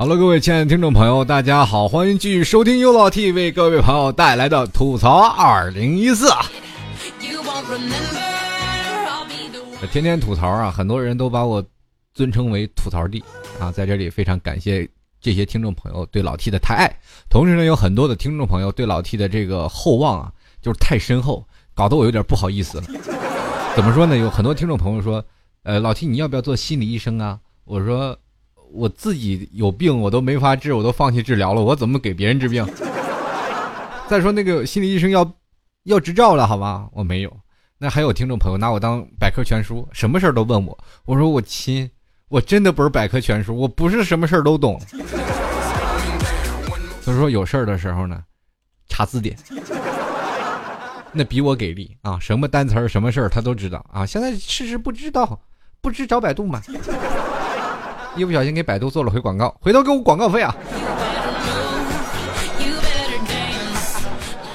好了，各位亲爱的听众朋友，大家好，欢迎继续收听优老 T 为各位朋友带来的吐槽二零一四。天天吐槽啊，很多人都把我尊称为吐槽帝啊，在这里非常感谢这些听众朋友对老 T 的太爱，同时呢，有很多的听众朋友对老 T 的这个厚望啊，就是太深厚，搞得我有点不好意思了。怎么说呢？有很多听众朋友说，呃，老 T 你要不要做心理医生啊？我说。我自己有病，我都没法治，我都放弃治疗了，我怎么给别人治病？再说那个心理医生要要执照了，好吗？我没有。那还有听众朋友拿我当百科全书，什么事儿都问我。我说我亲，我真的不是百科全书，我不是什么事儿都懂。所以说有事儿的时候呢，查字典，那比我给力啊！什么单词儿、什么事儿他都知道啊！现在事实不知道，不知找百度嘛。一不小心给百度做了回广告，回头给我广告费啊！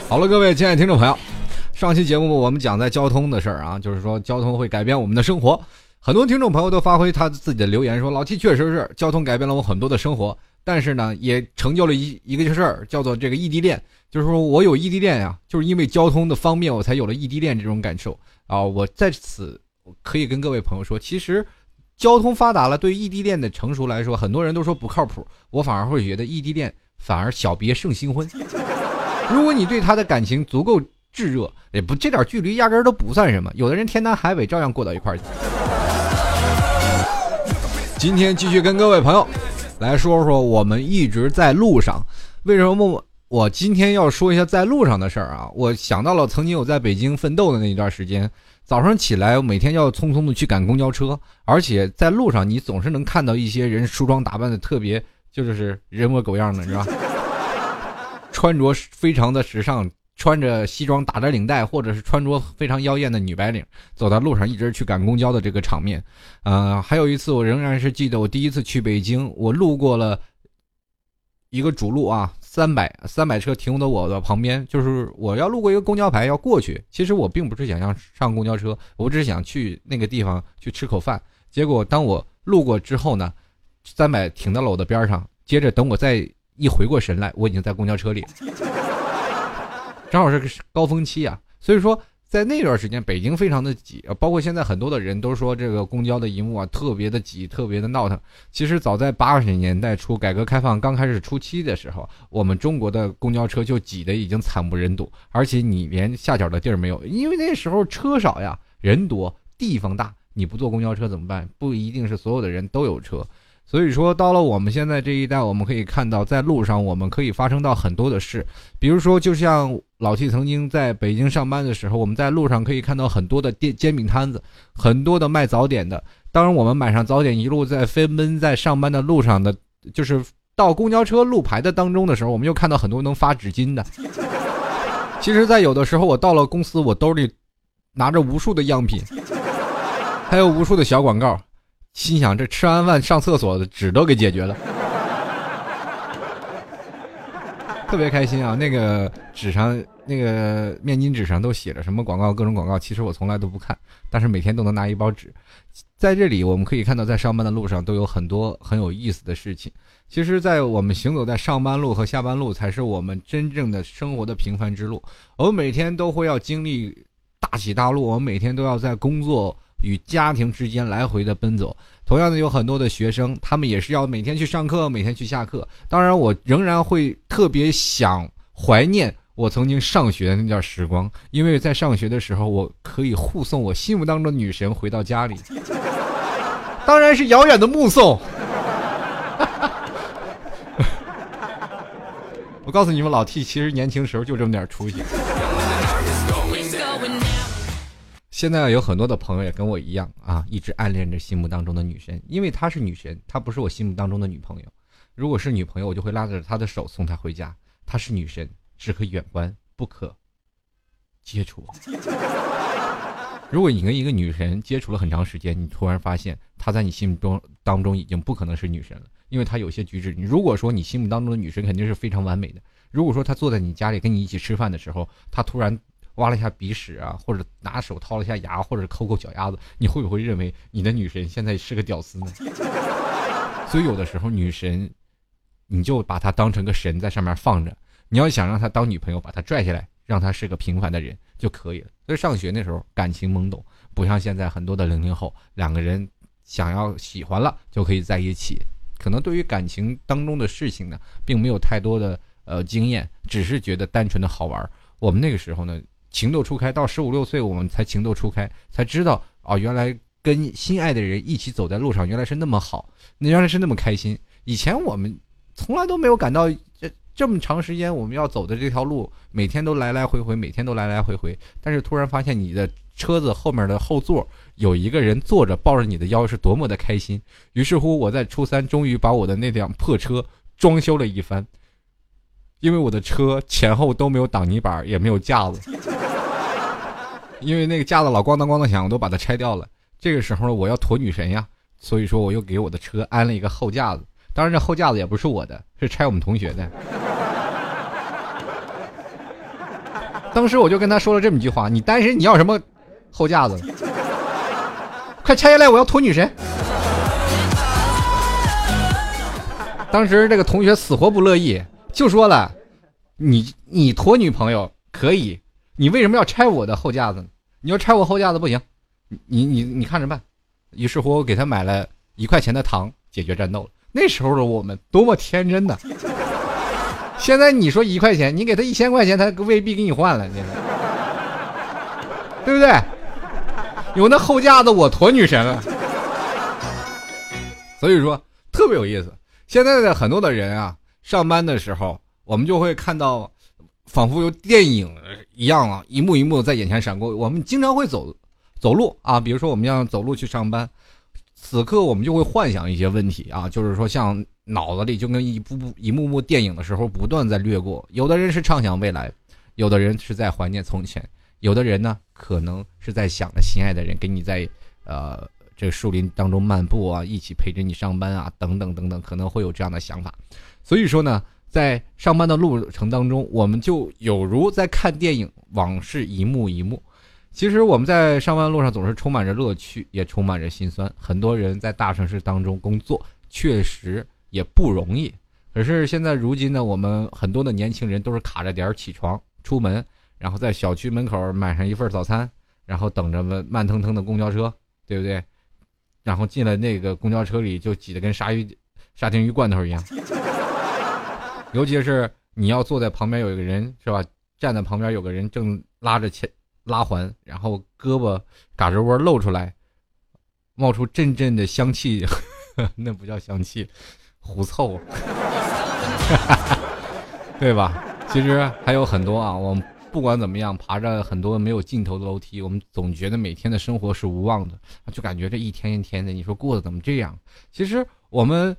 好了，各位亲爱的听众朋友，上期节目我们讲在交通的事儿啊，就是说交通会改变我们的生活。很多听众朋友都发挥他自己的留言说，老 T 确实是交通改变了我很多的生活，但是呢，也成就了一一个事儿，叫做这个异地恋。就是说我有异地恋呀，就是因为交通的方便，我才有了异地恋这种感受啊。我在此可以跟各位朋友说，其实。交通发达了，对异地恋的成熟来说，很多人都说不靠谱。我反而会觉得异地恋反而小别胜新婚。如果你对他的感情足够炙热，也不这点距离压根都不算什么。有的人天南海北照样过到一块儿去。今天继续跟各位朋友来说说我们一直在路上。为什么我今天要说一下在路上的事儿啊？我想到了曾经我在北京奋斗的那一段时间。早上起来，每天要匆匆的去赶公交车，而且在路上，你总是能看到一些人梳妆打扮的特别，就是人模狗样的，是吧？穿着非常的时尚，穿着西装打着领带，或者是穿着非常妖艳的女白领，走在路上一直去赶公交的这个场面。呃，还有一次，我仍然是记得我第一次去北京，我路过了一个主路啊。三百三百车停到我的旁边，就是我要路过一个公交牌要过去。其实我并不是想要上公交车，我只是想去那个地方去吃口饭。结果当我路过之后呢，三百停到了我的边上。接着等我再一回过神来，我已经在公交车里，正好是个高峰期啊。所以说。在那段时间，北京非常的挤包括现在很多的人都说这个公交的一幕啊特别的挤，特别的闹腾。其实早在八十年代初，改革开放刚开始初期的时候，我们中国的公交车就挤得已经惨不忍睹，而且你连下脚的地儿没有，因为那时候车少呀，人多，地方大，你不坐公交车怎么办？不一定是所有的人都有车。所以说，到了我们现在这一代，我们可以看到，在路上我们可以发生到很多的事，比如说，就像老 T 曾经在北京上班的时候，我们在路上可以看到很多的店煎饼摊子，很多的卖早点的。当然，我们买上早点，一路在飞奔在上班的路上的，就是到公交车路牌的当中的时候，我们又看到很多能发纸巾的。其实，在有的时候，我到了公司，我兜里拿着无数的样品，还有无数的小广告。心想，这吃完饭上厕所的纸都给解决了，特别开心啊！那个纸上，那个面巾纸上都写着什么广告，各种广告。其实我从来都不看，但是每天都能拿一包纸。在这里，我们可以看到，在上班的路上都有很多很有意思的事情。其实，在我们行走在上班路和下班路，才是我们真正的生活的平凡之路。我们每天都会要经历大起大落，我们每天都要在工作。与家庭之间来回的奔走，同样的有很多的学生，他们也是要每天去上课，每天去下课。当然，我仍然会特别想怀念我曾经上学的那段时光，因为在上学的时候，我可以护送我心目当中的女神回到家里，当然是遥远的目送。我告诉你们，老 T 其实年轻时候就这么点出息。现在有很多的朋友也跟我一样啊，一直暗恋着心目当中的女神，因为她是女神，她不是我心目当中的女朋友。如果是女朋友，我就会拉着她的手送她回家。她是女神，只可远观不可接触。如果你跟一个女神接触了很长时间，你突然发现她在你心目中当中已经不可能是女神了，因为她有些举止。你如果说你心目当中的女神肯定是非常完美的，如果说她坐在你家里跟你一起吃饭的时候，她突然。挖了一下鼻屎啊，或者拿手掏了一下牙，或者抠抠脚丫子，你会不会认为你的女神现在是个屌丝呢？所以有的时候女神你就把她当成个神在上面放着。你要想让她当女朋友，把她拽下来，让她是个平凡的人就可以了。所以上学那时候感情懵懂，不像现在很多的零零后，两个人想要喜欢了就可以在一起。可能对于感情当中的事情呢，并没有太多的呃经验，只是觉得单纯的好玩。我们那个时候呢，情窦初开，到十五六岁我们才情窦初开，才知道哦，原来跟心爱的人一起走在路上，原来是那么好，那原来是那么开心。以前我们从来都没有感到这这么长时间我们要走的这条路，每天都来来回回，每天都来来回回。但是突然发现你的车子后面的后座有一个人坐着抱着你的腰，是多么的开心。于是乎，我在初三终于把我的那辆破车装修了一番，因为我的车前后都没有挡泥板，也没有架子，因为那个架子老咣当咣当响，我都把它拆掉了。这个时候我要驮女神呀，所以说我又给我的车安了一个后架子。当然，这后架子也不是我的，是拆我们同学的。当时我就跟他说了这么一句话：“你单身，你要什么后架子？快拆下来，我要驮女神。”当时这个同学死活不乐意，就说了：“你你驮女朋友可以，你为什么要拆我的后架子呢？你要拆我后架子不行，你你你看着办。”于是乎，我给他买了一块钱的糖，解决战斗了。那时候的我们多么天真呐！现在你说一块钱，你给他一千块钱，他未必给你换了，对不对？有那后架子，我驮女神了。所以说特别有意思。现在的很多的人啊，上班的时候，我们就会看到，仿佛有电影一样啊，一幕一幕在眼前闪过。我们经常会走走路啊，比如说我们要走路去上班。此刻我们就会幻想一些问题啊，就是说像脑子里就跟一部部一幕幕电影的时候不断在掠过。有的人是畅想未来，有的人是在怀念从前，有的人呢可能是在想着心爱的人跟你在呃这树林当中漫步啊，一起陪着你上班啊，等等等等，可能会有这样的想法。所以说呢，在上班的路程当中，我们就有如在看电影，往事一幕一幕。其实我们在上班路上总是充满着乐趣，也充满着心酸。很多人在大城市当中工作，确实也不容易。可是现在如今呢，我们很多的年轻人都是卡着点起床出门，然后在小区门口买上一份早餐，然后等着慢慢腾腾的公交车，对不对？然后进了那个公交车里就挤得跟鲨鱼、沙丁鱼罐头一样。尤其是你要坐在旁边有一个人是吧？站在旁边有个人正拉着前。拉环，然后胳膊嘎吱窝露出来，冒出阵阵的香气，那不叫香气，狐臭，对吧？其实还有很多啊。我们不管怎么样，爬着很多没有尽头的楼梯，我们总觉得每天的生活是无望的，就感觉这一天一天的，你说过得怎么这样？其实我们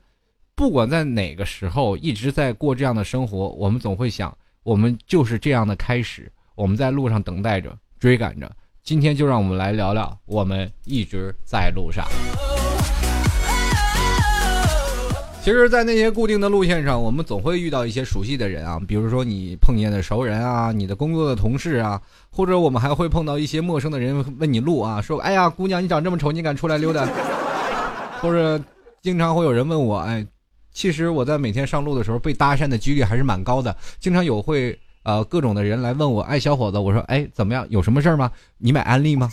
不管在哪个时候一直在过这样的生活，我们总会想，我们就是这样的开始，我们在路上等待着。追赶着，今天就让我们来聊聊，我们一直在路上。其实，在那些固定的路线上，我们总会遇到一些熟悉的人啊，比如说你碰见的熟人啊，你的工作的同事啊，或者我们还会碰到一些陌生的人问你路啊，说：“哎呀，姑娘，你长这么丑，你敢出来溜达？”或者经常会有人问我：“哎，其实我在每天上路的时候被搭讪的几率还是蛮高的，经常有会。”呃，各种的人来问我，哎，小伙子，我说，哎，怎么样？有什么事儿吗？你买安利吗？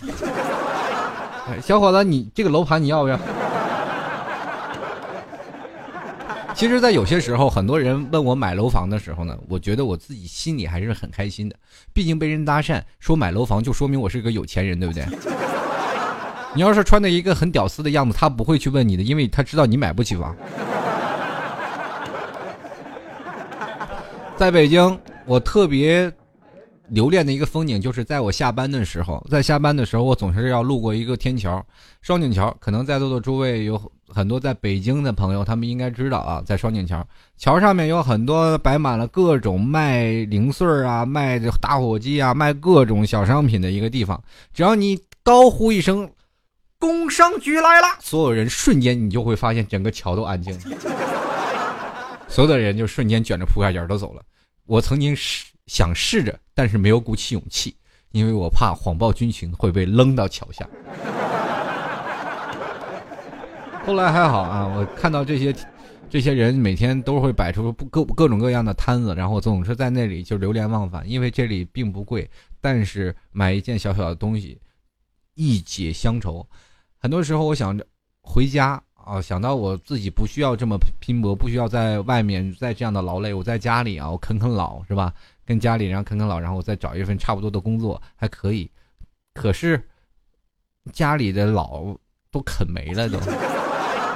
小伙子，你这个楼盘你要不要？其实，在有些时候，很多人问我买楼房的时候呢，我觉得我自己心里还是很开心的。毕竟被人搭讪说买楼房，就说明我是个有钱人，对不对？你要是穿的一个很屌丝的样子，他不会去问你的，因为他知道你买不起房。在北京。我特别留恋的一个风景，就是在我下班的时候，在下班的时候，我总是要路过一个天桥——双井桥。可能在座的诸位有很多在北京的朋友，他们应该知道啊，在双井桥桥上面有很多摆满了各种卖零碎啊、卖打火机啊、卖各种小商品的一个地方。只要你高呼一声“工商局来了”，所有人瞬间你就会发现整个桥都安静了，所有的人就瞬间卷着铺盖卷都走了。我曾经试想试着，但是没有鼓起勇气，因为我怕谎报军情会被扔到桥下。后来还好啊，我看到这些这些人每天都会摆出各各种各样的摊子，然后总是在那里就流连忘返。因为这里并不贵，但是买一件小小的东西，一解乡愁。很多时候我想着回家啊，想到我自己不需要这么拼搏，不需要在外面再这样的劳累，我在家里啊，我啃啃老是吧？跟家里人啃啃老，然后我再找一份差不多的工作还可以。可是家里的老都啃没了都。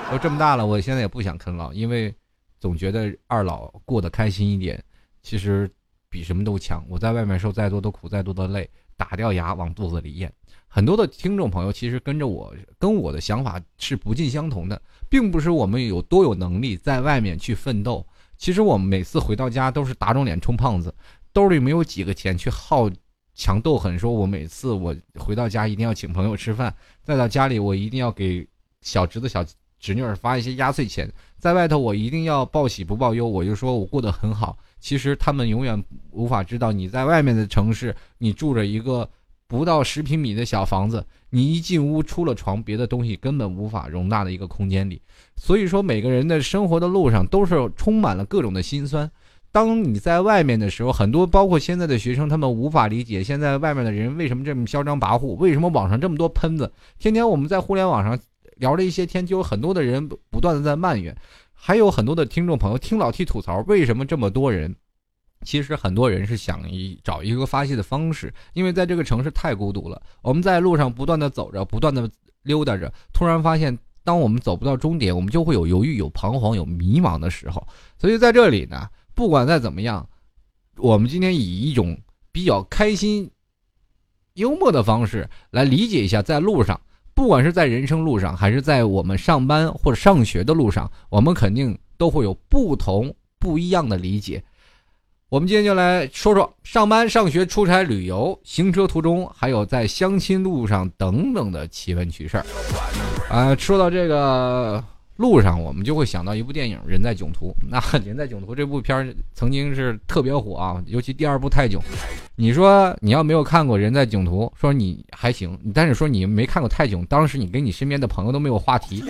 都这么大了，我现在也不想啃老，因为总觉得二老过得开心一点，其实比什么都强。我在外面受再多的苦，再多的累，打掉牙往肚子里咽。很多的听众朋友其实跟着我，跟我的想法是不尽相同的，并不是我们有多有能力在外面去奋斗。其实我们每次回到家都是打肿脸充胖子，兜里没有几个钱去好强斗狠，说我每次我回到家一定要请朋友吃饭，再到家里我一定要给小侄子小。侄女儿发一些压岁钱，在外头我一定要报喜不报忧，我就说我过得很好。其实他们永远无法知道，你在外面的城市，你住着一个不到十平米的小房子，你一进屋出了床，别的东西根本无法容纳的一个空间里。所以说，每个人的生活的路上都是充满了各种的辛酸。当你在外面的时候，很多包括现在的学生，他们无法理解现在外面的人为什么这么嚣张跋扈，为什么网上这么多喷子，天天我们在互联网上。聊了一些天，就有很多的人不断的在埋怨，还有很多的听众朋友听老 T 吐槽，为什么这么多人？其实很多人是想一找一个发泄的方式，因为在这个城市太孤独了。我们在路上不断的走着，不断的溜达着，突然发现，当我们走不到终点，我们就会有犹豫、有彷徨、有迷茫的时候。所以在这里呢，不管再怎么样，我们今天以一种比较开心、幽默的方式来理解一下，在路上。不管是在人生路上，还是在我们上班或者上学的路上，我们肯定都会有不同不一样的理解。我们今天就来说说上班、上学、出差、旅游、行车途中，还有在相亲路上等等的奇闻趣事儿。啊，说到这个。路上，我们就会想到一部电影《人在囧途》。那 《人在囧途》这部片儿曾经是特别火啊，尤其第二部泰囧。你说你要没有看过《人在囧途》，说你还行；但是说你没看过泰囧，当时你跟你身边的朋友都没有话题。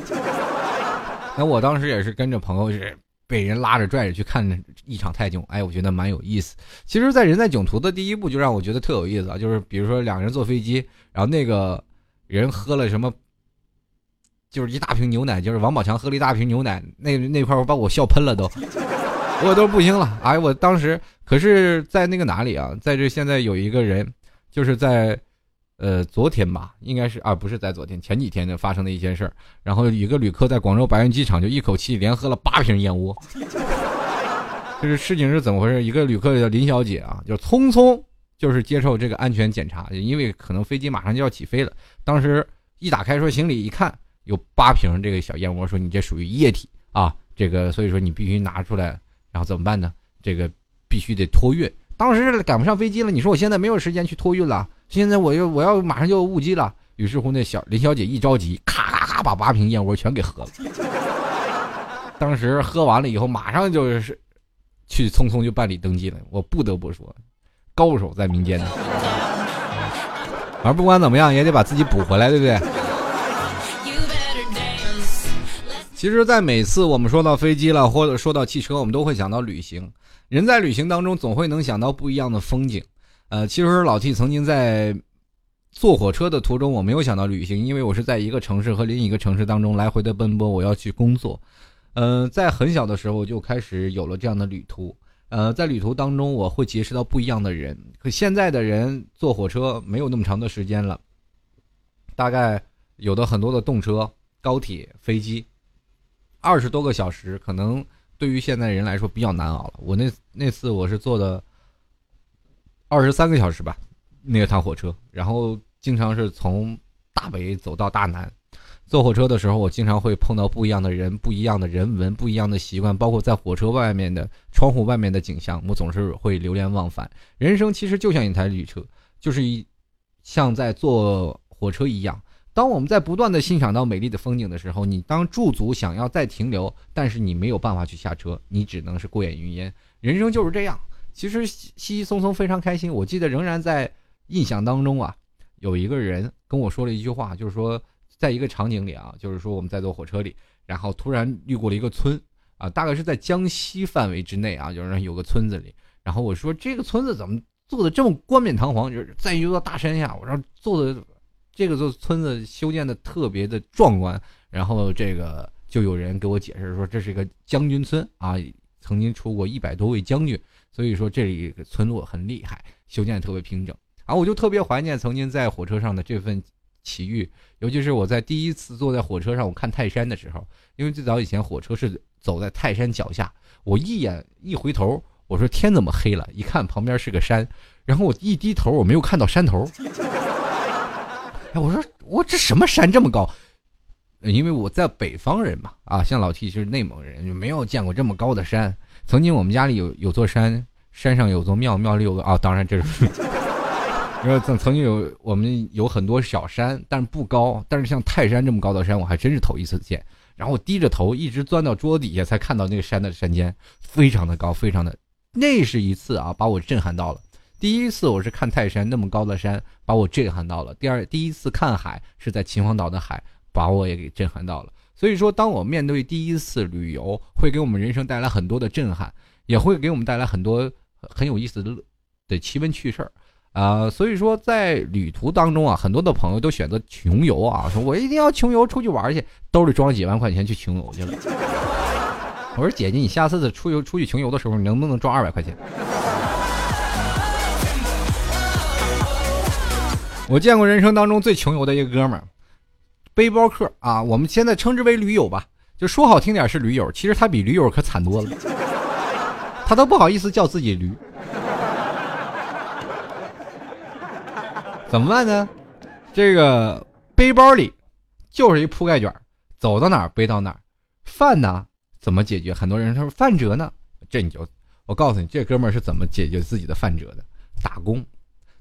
那我当时也是跟着朋友是被人拉着拽着去看一场泰囧，哎，我觉得蛮有意思。其实，在《人在囧途》的第一部就让我觉得特有意思啊，就是比如说两个人坐飞机，然后那个人喝了什么。就是一大瓶牛奶，就是王宝强喝了一大瓶牛奶，那那块儿把我笑喷了都，我都不行了。哎，我当时可是在那个哪里啊，在这现在有一个人，就是在，呃，昨天吧，应该是啊，不是在昨天，前几天就发生的一件事儿。然后一个旅客在广州白云机场就一口气连喝了八瓶燕窝。就是事情是怎么回事？一个旅客叫林小姐啊，就匆匆就是接受这个安全检查，因为可能飞机马上就要起飞了。当时一打开说行李一看。有八瓶这个小燕窝，说你这属于液体啊，这个所以说你必须拿出来，然后怎么办呢？这个必须得托运。当时赶不上飞机了，你说我现在没有时间去托运了，现在我又我要马上就误机了。于是乎，那小林小姐一着急，咔咔咔把八瓶燕窝全给喝了。当时喝完了以后，马上就是去匆匆就办理登记了。我不得不说，高手在民间。反正不管怎么样，也得把自己补回来，对不对？其实，在每次我们说到飞机了，或者说到汽车，我们都会想到旅行。人在旅行当中，总会能想到不一样的风景。呃，其实老 T 曾经在坐火车的途中，我没有想到旅行，因为我是在一个城市和另一个城市当中来回的奔波，我要去工作。呃，在很小的时候就开始有了这样的旅途。呃，在旅途当中，我会结识到不一样的人。可现在的人坐火车没有那么长的时间了，大概有的很多的动车、高铁、飞机。二十多个小时，可能对于现在人来说比较难熬了。我那那次我是坐的二十三个小时吧，那趟火车，然后经常是从大北走到大南。坐火车的时候，我经常会碰到不一样的人、不一样的人文、不一样的习惯，包括在火车外面的窗户外面的景象，我总是会流连忘返。人生其实就像一台旅车，就是一像在坐火车一样。当我们在不断的欣赏到美丽的风景的时候，你当驻足想要再停留，但是你没有办法去下车，你只能是过眼云烟。人生就是这样，其实稀稀松松非常开心。我记得仍然在印象当中啊，有一个人跟我说了一句话，就是说在一个场景里啊，就是说我们在坐火车里，然后突然路过了一个村，啊，大概是在江西范围之内啊，就是有个村子里。然后我说这个村子怎么做的这么冠冕堂皇？就是在一座大山下，我说做的这个座村子修建的特别的壮观。然后这个就有人给我解释说，这是一个将军村啊，曾经出过一百多位将军，所以说这里村落很厉害，修建的特别平整。然后我就特别怀念曾经在火车上的这份奇遇，尤其是我在第一次坐在火车上，我看泰山的时候，因为最早以前火车是走在泰山脚下，我一眼一回头，我说天怎么黑了？一看旁边是个山，然后我一低头，我没有看到山头。哎，我说我这什么山这么高？因为我在北方人嘛，啊，像老 T 是内蒙人，就没有见过这么高的山。曾经我们家里有有座山，山上有座庙，庙里有个啊，当然这是。因为曾曾经有我们有很多小山，但是不高，但是像泰山这么高的山，我还真是头一次见。然后我低着头，一直钻到桌底下，才看到那个山的山尖，非常的高，非常的。那是一次啊，把我震撼到了。第一次我是看泰山那么高的山，把我震撼到了。第二，第一次看海是在秦皇岛的海。把我也给震撼到了，所以说，当我面对第一次旅游，会给我们人生带来很多的震撼，也会给我们带来很多很有意思的的奇闻趣事儿，啊，所以说在旅途当中啊，很多的朋友都选择穷游啊，说我一定要穷游出去玩去，兜里装几万块钱去穷游去了。我说姐姐，你下次出游出去穷游的时候，你能不能装二百块钱？我见过人生当中最穷游的一个哥们儿。背包客啊，我们现在称之为驴友吧，就说好听点是驴友，其实他比驴友可惨多了，他都不好意思叫自己驴。怎么办呢？这个背包里就是一铺盖卷，走到哪儿背到哪儿。饭呢怎么解决？很多人他说饭辙呢，这你就我告诉你，这哥们儿是怎么解决自己的饭辙的？打工，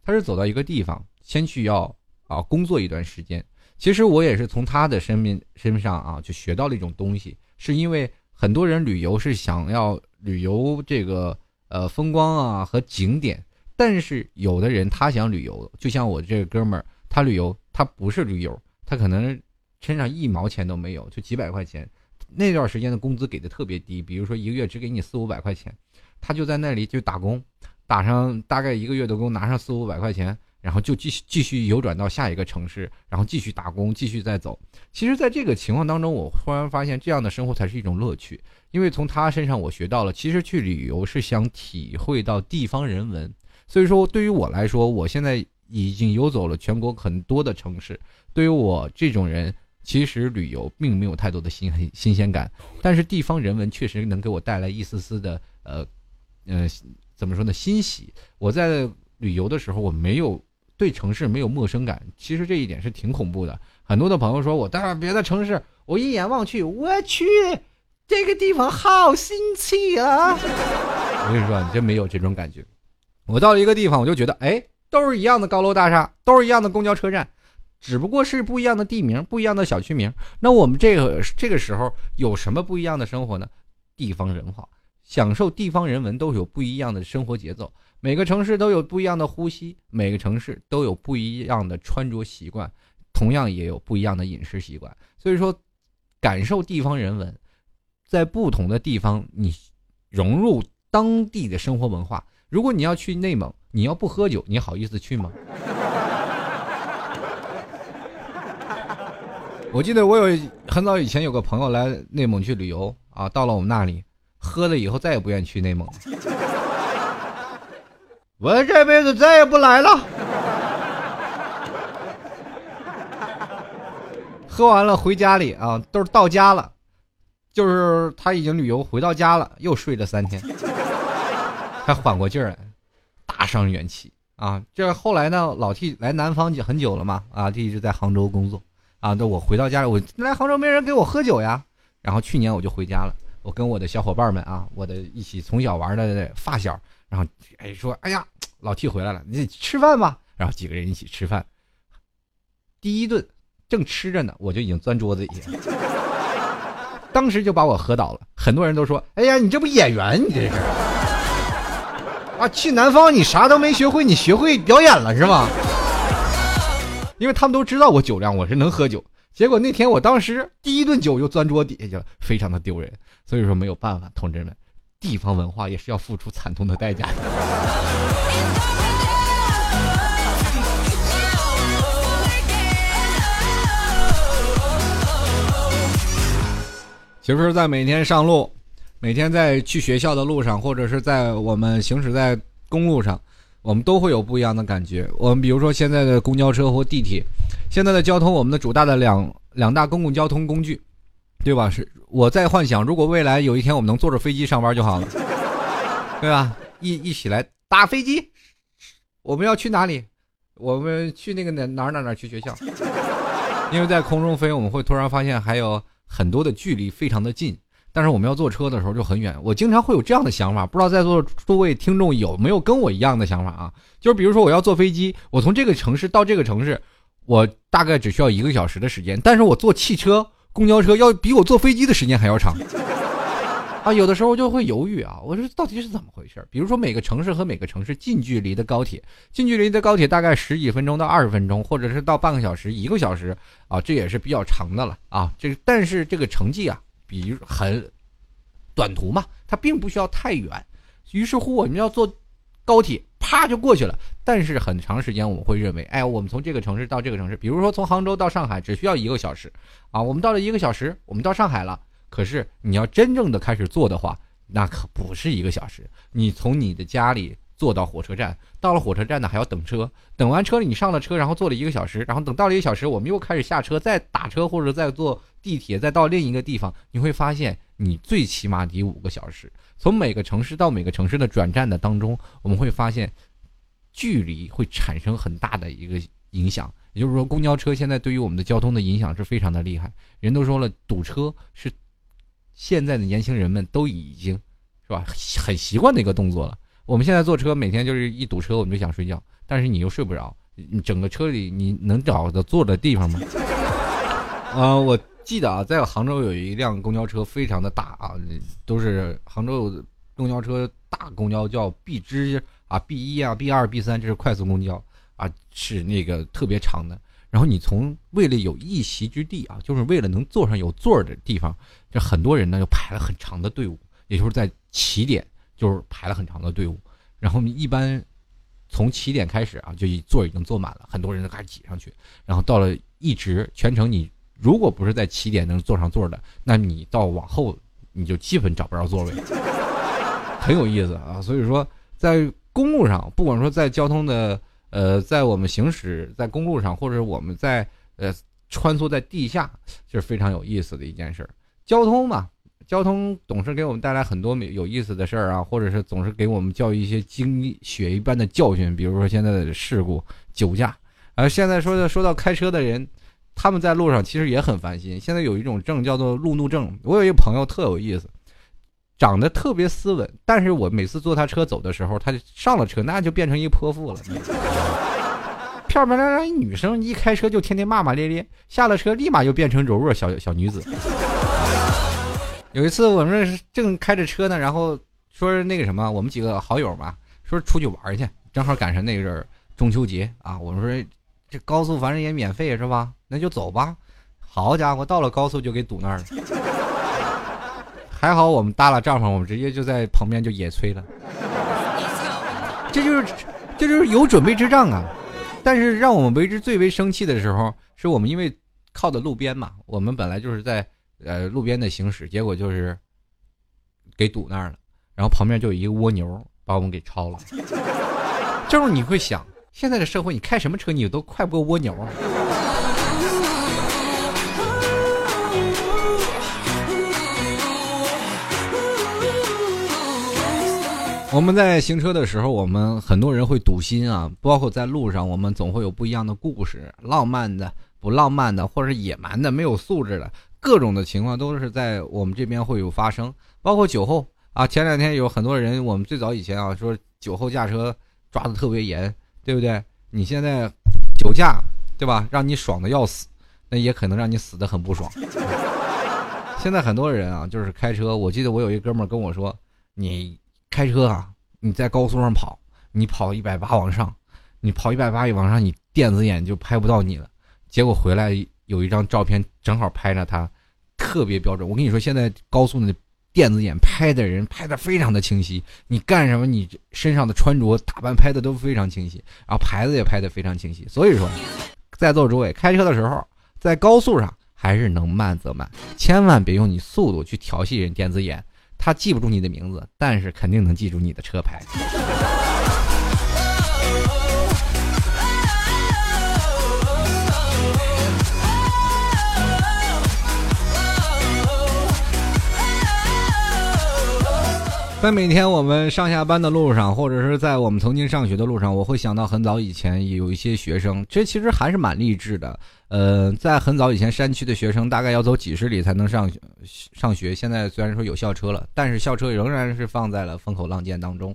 他是走到一个地方，先去要啊工作一段时间。其实我也是从他的身边身上啊，就学到了一种东西，是因为很多人旅游是想要旅游这个呃风光啊和景点，但是有的人他想旅游，就像我这个哥们儿，他旅游他不是旅游，他可能身上一毛钱都没有，就几百块钱，那段时间的工资给的特别低，比如说一个月只给你四五百块钱，他就在那里就打工，打上大概一个月的工，拿上四五百块钱。然后就继续继续游转到下一个城市，然后继续打工，继续再走。其实，在这个情况当中，我忽然发现，这样的生活才是一种乐趣。因为从他身上，我学到了，其实去旅游是想体会到地方人文。所以说，对于我来说，我现在已经游走了全国很多的城市。对于我这种人，其实旅游并没有太多的新新鲜感，但是地方人文确实能给我带来一丝丝的呃，呃，怎么说呢？欣喜。我在旅游的时候，我没有。对城市没有陌生感，其实这一点是挺恐怖的。很多的朋友说我到别的城市，我一眼望去，我去，这个地方好新奇啊！我跟你说，你真没有这种感觉。我到了一个地方，我就觉得，哎，都是一样的高楼大厦，都是一样的公交车站，只不过是不一样的地名，不一样的小区名。那我们这个这个时候有什么不一样的生活呢？地方人化，享受地方人文，都有不一样的生活节奏。每个城市都有不一样的呼吸，每个城市都有不一样的穿着习惯，同样也有不一样的饮食习惯。所以说，感受地方人文，在不同的地方，你融入当地的生活文化。如果你要去内蒙，你要不喝酒，你好意思去吗？我记得我有很早以前有个朋友来内蒙去旅游啊，到了我们那里，喝了以后再也不愿意去内蒙。我这辈子再也不来了。喝完了回家里啊，都是到家了，就是他已经旅游回到家了，又睡了三天，才缓过劲儿来，大伤元气啊！这后来呢，老 T 来南方就很久了嘛，啊，T 一直在杭州工作啊。那我回到家里，我来杭州没人给我喝酒呀。然后去年我就回家了，我跟我的小伙伴们啊，我的一起从小玩的发小。然后，哎，说，哎呀，老 T 回来了，你吃饭吧。然后几个人一起吃饭。第一顿正吃着呢，我就已经钻桌子底下，当时就把我喝倒了。很多人都说，哎呀，你这不演员，你这是啊？去南方你啥都没学会，你学会表演了是吗？因为他们都知道我酒量，我是能喝酒。结果那天我当时第一顿酒就钻桌底下去了，非常的丢人。所以说没有办法，同志们，地方文化也是要付出惨痛的代价的。其实，在每天上路，每天在去学校的路上，或者是在我们行驶在公路上，我们都会有不一样的感觉。我们比如说现在的公交车或地铁，现在的交通，我们的主大的两两大公共交通工具，对吧？是我在幻想，如果未来有一天我们能坐着飞机上班就好了，对吧？一一起来打飞机，我们要去哪里？我们去那个哪哪哪哪去学校？因为在空中飞，我们会突然发现还有。很多的距离非常的近，但是我们要坐车的时候就很远。我经常会有这样的想法，不知道在座诸位听众有没有跟我一样的想法啊？就是比如说我要坐飞机，我从这个城市到这个城市，我大概只需要一个小时的时间，但是我坐汽车、公交车要比我坐飞机的时间还要长。啊，有的时候就会犹豫啊，我说到底是怎么回事？比如说每个城市和每个城市近距离的高铁，近距离的高铁大概十几分钟到二十分钟，或者是到半个小时、一个小时啊，这也是比较长的了啊。这但是这个成绩啊，比如很短途嘛，它并不需要太远。于是乎，我们要坐高铁，啪就过去了。但是很长时间我们会认为，哎，我们从这个城市到这个城市，比如说从杭州到上海，只需要一个小时啊。我们到了一个小时，我们到上海了。可是你要真正的开始坐的话，那可不是一个小时。你从你的家里坐到火车站，到了火车站呢还要等车，等完车了你上了车，然后坐了一个小时，然后等到了一个小时，我们又开始下车，再打车或者再坐地铁，再到另一个地方，你会发现你最起码得五个小时。从每个城市到每个城市的转站的当中，我们会发现距离会产生很大的一个影响。也就是说，公交车现在对于我们的交通的影响是非常的厉害。人都说了，堵车是。现在的年轻人们都已经，是吧？很习惯的一个动作了。我们现在坐车，每天就是一堵车，我们就想睡觉，但是你又睡不着。你整个车里你能找的坐的地方吗？啊，我记得啊，在杭州有一辆公交车，非常的大啊，都是杭州公交车大公交，叫 B 支啊，B 一啊，B 二、B 三，这是快速公交啊，是那个特别长的。然后你从为了有一席之地啊，就是为了能坐上有座的地方，这很多人呢就排了很长的队伍，也就是在起点就是排了很长的队伍。然后你一般从起点开始啊，就一座已经坐满了，很多人都开始挤上去。然后到了一直全程，你如果不是在起点能坐上座的，那你到往后你就基本找不着座位，很有意思啊。所以说，在公路上，不管说在交通的。呃，在我们行驶在公路上，或者我们在呃穿梭在地下，是非常有意思的一件事儿。交通嘛，交通总是给我们带来很多有意思的事儿啊，或者是总是给我们教育一些经血一般的教训。比如说现在的事故、酒驾，而现在说的说到开车的人，他们在路上其实也很烦心。现在有一种症叫做路怒症。我有一朋友特有意思。长得特别斯文，但是我每次坐他车走的时候，他就上了车，那就变成一泼妇了。漂漂亮亮一女生，一开车就天天骂骂咧咧，下了车立马就变成柔弱小小女子。有一次我们正开着车呢，然后说是那个什么，我们几个好友嘛，说出去玩去，正好赶上那阵儿中秋节啊。我们说这高速反正也免费是吧？那就走吧。好家伙，到了高速就给堵那儿了。还好我们搭了帐篷，我们直接就在旁边就野炊了。这就是，这就是有准备之仗啊！但是让我们为之最为生气的时候，是我们因为靠的路边嘛，我们本来就是在呃路边的行驶，结果就是给堵那儿了。然后旁边就有一个蜗牛把我们给超了。就是你会想，现在的社会，你开什么车你都快不过蜗牛。我们在行车的时候，我们很多人会堵心啊，包括在路上，我们总会有不一样的故事，浪漫的、不浪漫的，或者是野蛮的、没有素质的，各种的情况都是在我们这边会有发生。包括酒后啊，前两天有很多人，我们最早以前啊说酒后驾车抓的特别严，对不对？你现在酒驾，对吧？让你爽的要死，那也可能让你死的很不爽。现在很多人啊，就是开车，我记得我有一哥们跟我说，你。开车啊，你在高速上跑，你跑一百八往上，你跑一百八往上，你电子眼就拍不到你了。结果回来有一张照片正好拍着他，特别标准。我跟你说，现在高速的电子眼拍的人拍的非常的清晰，你干什么，你身上的穿着打扮拍的都非常清晰，然后牌子也拍的非常清晰。所以说，在座诸位开车的时候，在高速上还是能慢则慢，千万别用你速度去调戏人电子眼，他记不住你的名字，但是肯定能记住你的车牌。在每天我们上下班的路上，或者是在我们曾经上学的路上，我会想到很早以前有一些学生，这其实还是蛮励志的。呃，在很早以前，山区的学生大概要走几十里才能上上学。现在虽然说有校车了，但是校车仍然是放在了风口浪尖当中。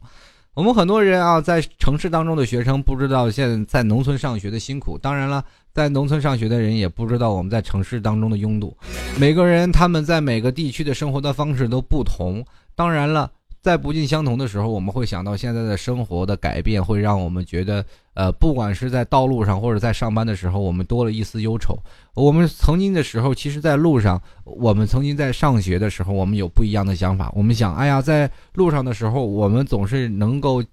我们很多人啊，在城市当中的学生不知道现在在农村上学的辛苦。当然了，在农村上学的人也不知道我们在城市当中的拥堵。每个人他们在每个地区的生活的方式都不同。当然了。在不尽相同的时候，我们会想到现在的生活的改变，会让我们觉得，呃，不管是在道路上或者在上班的时候，我们多了一丝忧愁。我们曾经的时候，其实在路上，我们曾经在上学的时候，我们有不一样的想法。我们想，哎呀，在路上的时候，我们总是能够。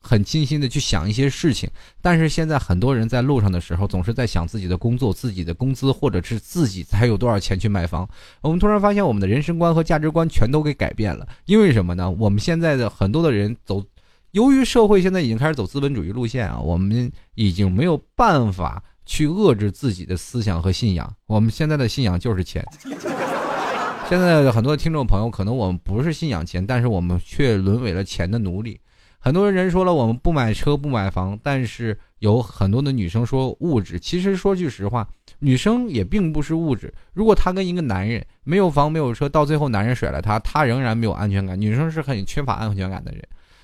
很精心的去想一些事情，但是现在很多人在路上的时候，总是在想自己的工作、自己的工资，或者是自己还有多少钱去买房。我们突然发现，我们的人生观和价值观全都给改变了。因为什么呢？我们现在的很多的人走，由于社会现在已经开始走资本主义路线啊，我们已经没有办法去遏制自己的思想和信仰。我们现在的信仰就是钱。现在很多听众朋友，可能我们不是信仰钱，但是我们却沦为了钱的奴隶。很多人说了，我们不买车不买房，但是有很多的女生说物质。其实说句实话，女生也并不是物质。如果她跟一个男人没有房没有车，到最后男人甩了她，她仍然没有安全感。女生是很缺乏安全感的人。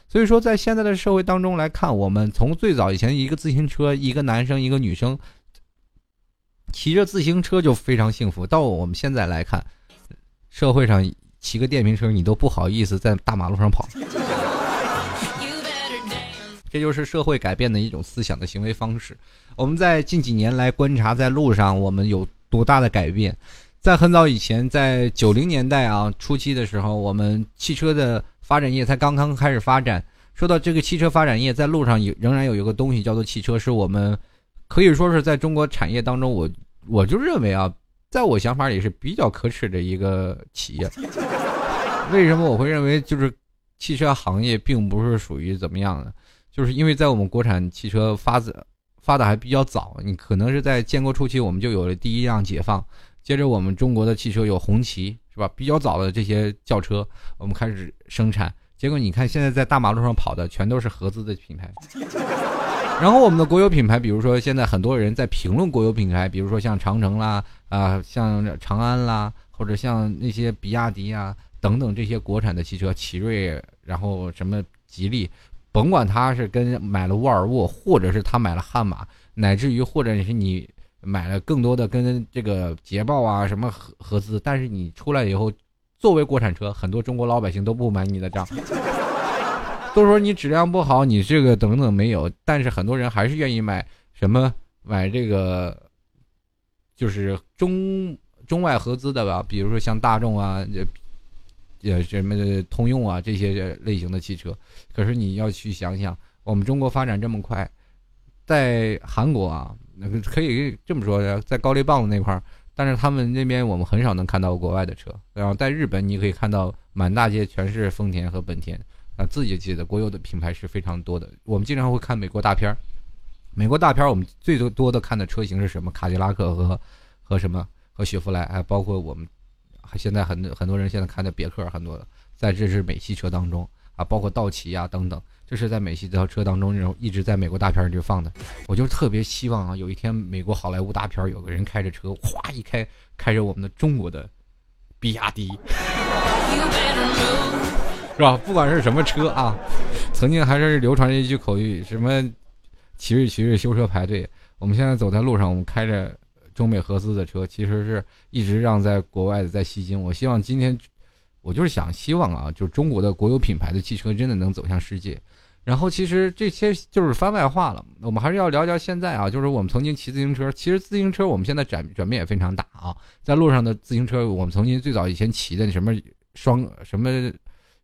所以说，在现在的社会当中来看，我们从最早以前一个自行车，一个男生一个女生骑着自行车就非常幸福，到我们现在来看，社会上骑个电瓶车你都不好意思在大马路上跑。这就是社会改变的一种思想的行为方式。我们在近几年来观察，在路上我们有多大的改变？在很早以前，在九零年代啊初期的时候，我们汽车的发展业才刚刚开始发展。说到这个汽车发展业，在路上有仍然有一个东西叫做汽车，是我们可以说是在中国产业当中，我我就认为啊，在我想法里是比较可耻的一个企业。为什么我会认为就是汽车行业并不是属于怎么样的？就是因为在我们国产汽车发展发的还比较早，你可能是在建国初期我们就有了第一辆解放，接着我们中国的汽车有红旗是吧？比较早的这些轿车我们开始生产，结果你看现在在大马路上跑的全都是合资的品牌，然后我们的国有品牌，比如说现在很多人在评论国有品牌，比如说像长城啦啊，像长安啦，或者像那些比亚迪啊等等这些国产的汽车，奇瑞，然后什么吉利。甭管他是跟买了沃尔沃，或者是他买了悍马，乃至于或者是你买了更多的跟这个捷豹啊什么合合资，但是你出来以后，作为国产车，很多中国老百姓都不买你的账，都说你质量不好，你这个等等没有，但是很多人还是愿意买什么买这个，就是中中外合资的吧，比如说像大众啊。呃，什么通用啊这些类型的汽车，可是你要去想想，我们中国发展这么快，在韩国啊，那个可以这么说，在高丽棒子那块儿，但是他们那边我们很少能看到国外的车。然后在日本，你可以看到满大街全是丰田和本田，啊，自己记得国有的品牌是非常多的。我们经常会看美国大片儿，美国大片儿我们最多多的看的车型是什么？卡迪拉克和和什么和雪佛兰，还包括我们。现在很多很多人现在开的别克很多的，在这是美系车当中啊，包括道奇啊等等，这是在美系这套车当中，这种一直在美国大片里放的。我就特别希望啊，有一天美国好莱坞大片有个人开着车，哗一开，开着我们的中国的比亚迪，是吧？不管是什么车啊，曾经还是流传着一句口语，什么“骑着骑着修车排队”。我们现在走在路上，我们开着。中美合资的车其实是一直让在国外的在吸金。我希望今天，我就是想希望啊，就是中国的国有品牌的汽车真的能走向世界。然后其实这些就是番外话了，我们还是要聊聊现在啊，就是我们曾经骑自行车，其实自行车我们现在转转变也非常大啊，在路上的自行车，我们曾经最早以前骑的什么双什么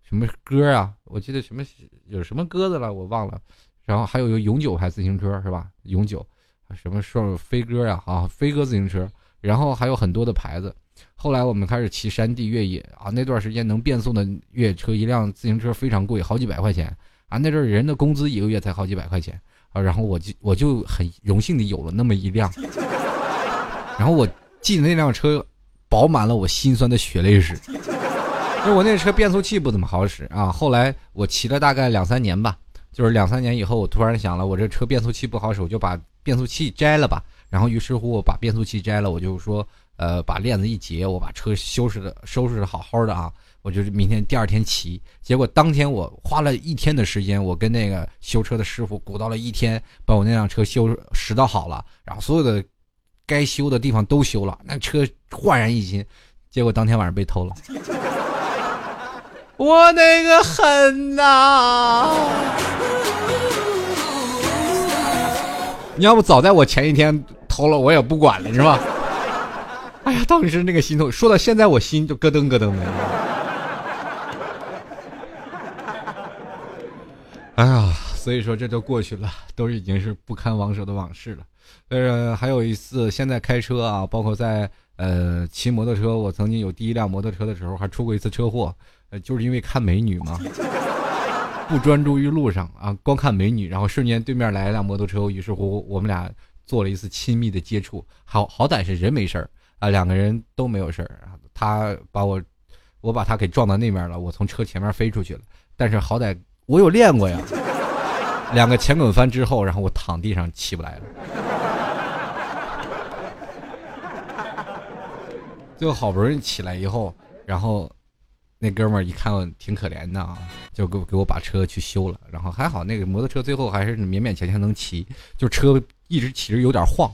什么歌啊，我记得什么有什么鸽子了，我忘了，然后还有个永久牌自行车是吧？永久什么双飞鸽呀啊，飞鸽自行车，然后还有很多的牌子。后来我们开始骑山地越野啊，那段时间能变速的越野车一辆自行车非常贵，好几百块钱。啊，那阵人的工资一个月才好几百块钱啊，然后我就我就很荣幸的有了那么一辆，然后我记得那辆车饱满了我心酸的血泪史，因为我那车变速器不怎么好使啊。后来我骑了大概两三年吧，就是两三年以后，我突然想了，我这车变速器不好使，我就把变速器摘了吧。然后于是乎我把变速器摘了，我就说，呃，把链子一截，我把车收拾的收拾的好好的啊。我就是明天第二天骑，结果当天我花了一天的时间，我跟那个修车的师傅鼓捣了一天，把我那辆车修拾到好了，然后所有的该修的地方都修了，那车焕然一新。结果当天晚上被偷了，我那个狠呐！你要不早在我前一天偷了，我也不管了，是吧？哎呀，当时那个心痛，说到现在我心就咯噔咯噔的。哎呀，所以说这都过去了，都已经是不堪往首的往事了。呃，还有一次，现在开车啊，包括在呃骑摩托车，我曾经有第一辆摩托车的时候，还出过一次车祸，呃，就是因为看美女嘛，不专注于路上啊，光看美女，然后瞬间对面来一辆摩托车，于是乎我们俩做了一次亲密的接触，好好歹是人没事儿啊，两个人都没有事儿，他把我，我把他给撞到那面了，我从车前面飞出去了，但是好歹。我有练过呀，两个前滚翻之后，然后我躺地上起不来了。最后好不容易起来以后，然后那哥们儿一看挺可怜的啊，就给我给我把车去修了。然后还好那个摩托车最后还是勉勉强强能骑，就车一直骑着有点晃，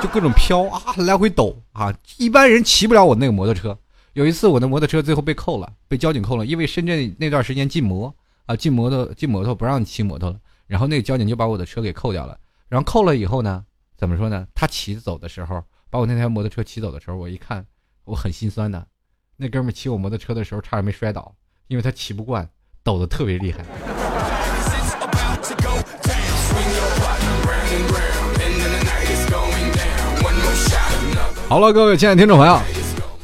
就各种飘啊，来回抖啊，一般人骑不了我那个摩托车。有一次我的摩托车最后被扣了，被交警扣了，因为深圳那段时间禁摩。啊，禁摩托禁摩托不让骑摩托了，然后那个交警就把我的车给扣掉了。然后扣了以后呢，怎么说呢？他骑走的时候，把我那台摩托车骑走的时候，我一看，我很心酸的。那哥们骑我摩托车的时候差点没摔倒，因为他骑不惯，抖得特别厉害。好了，各位亲爱的听众朋友，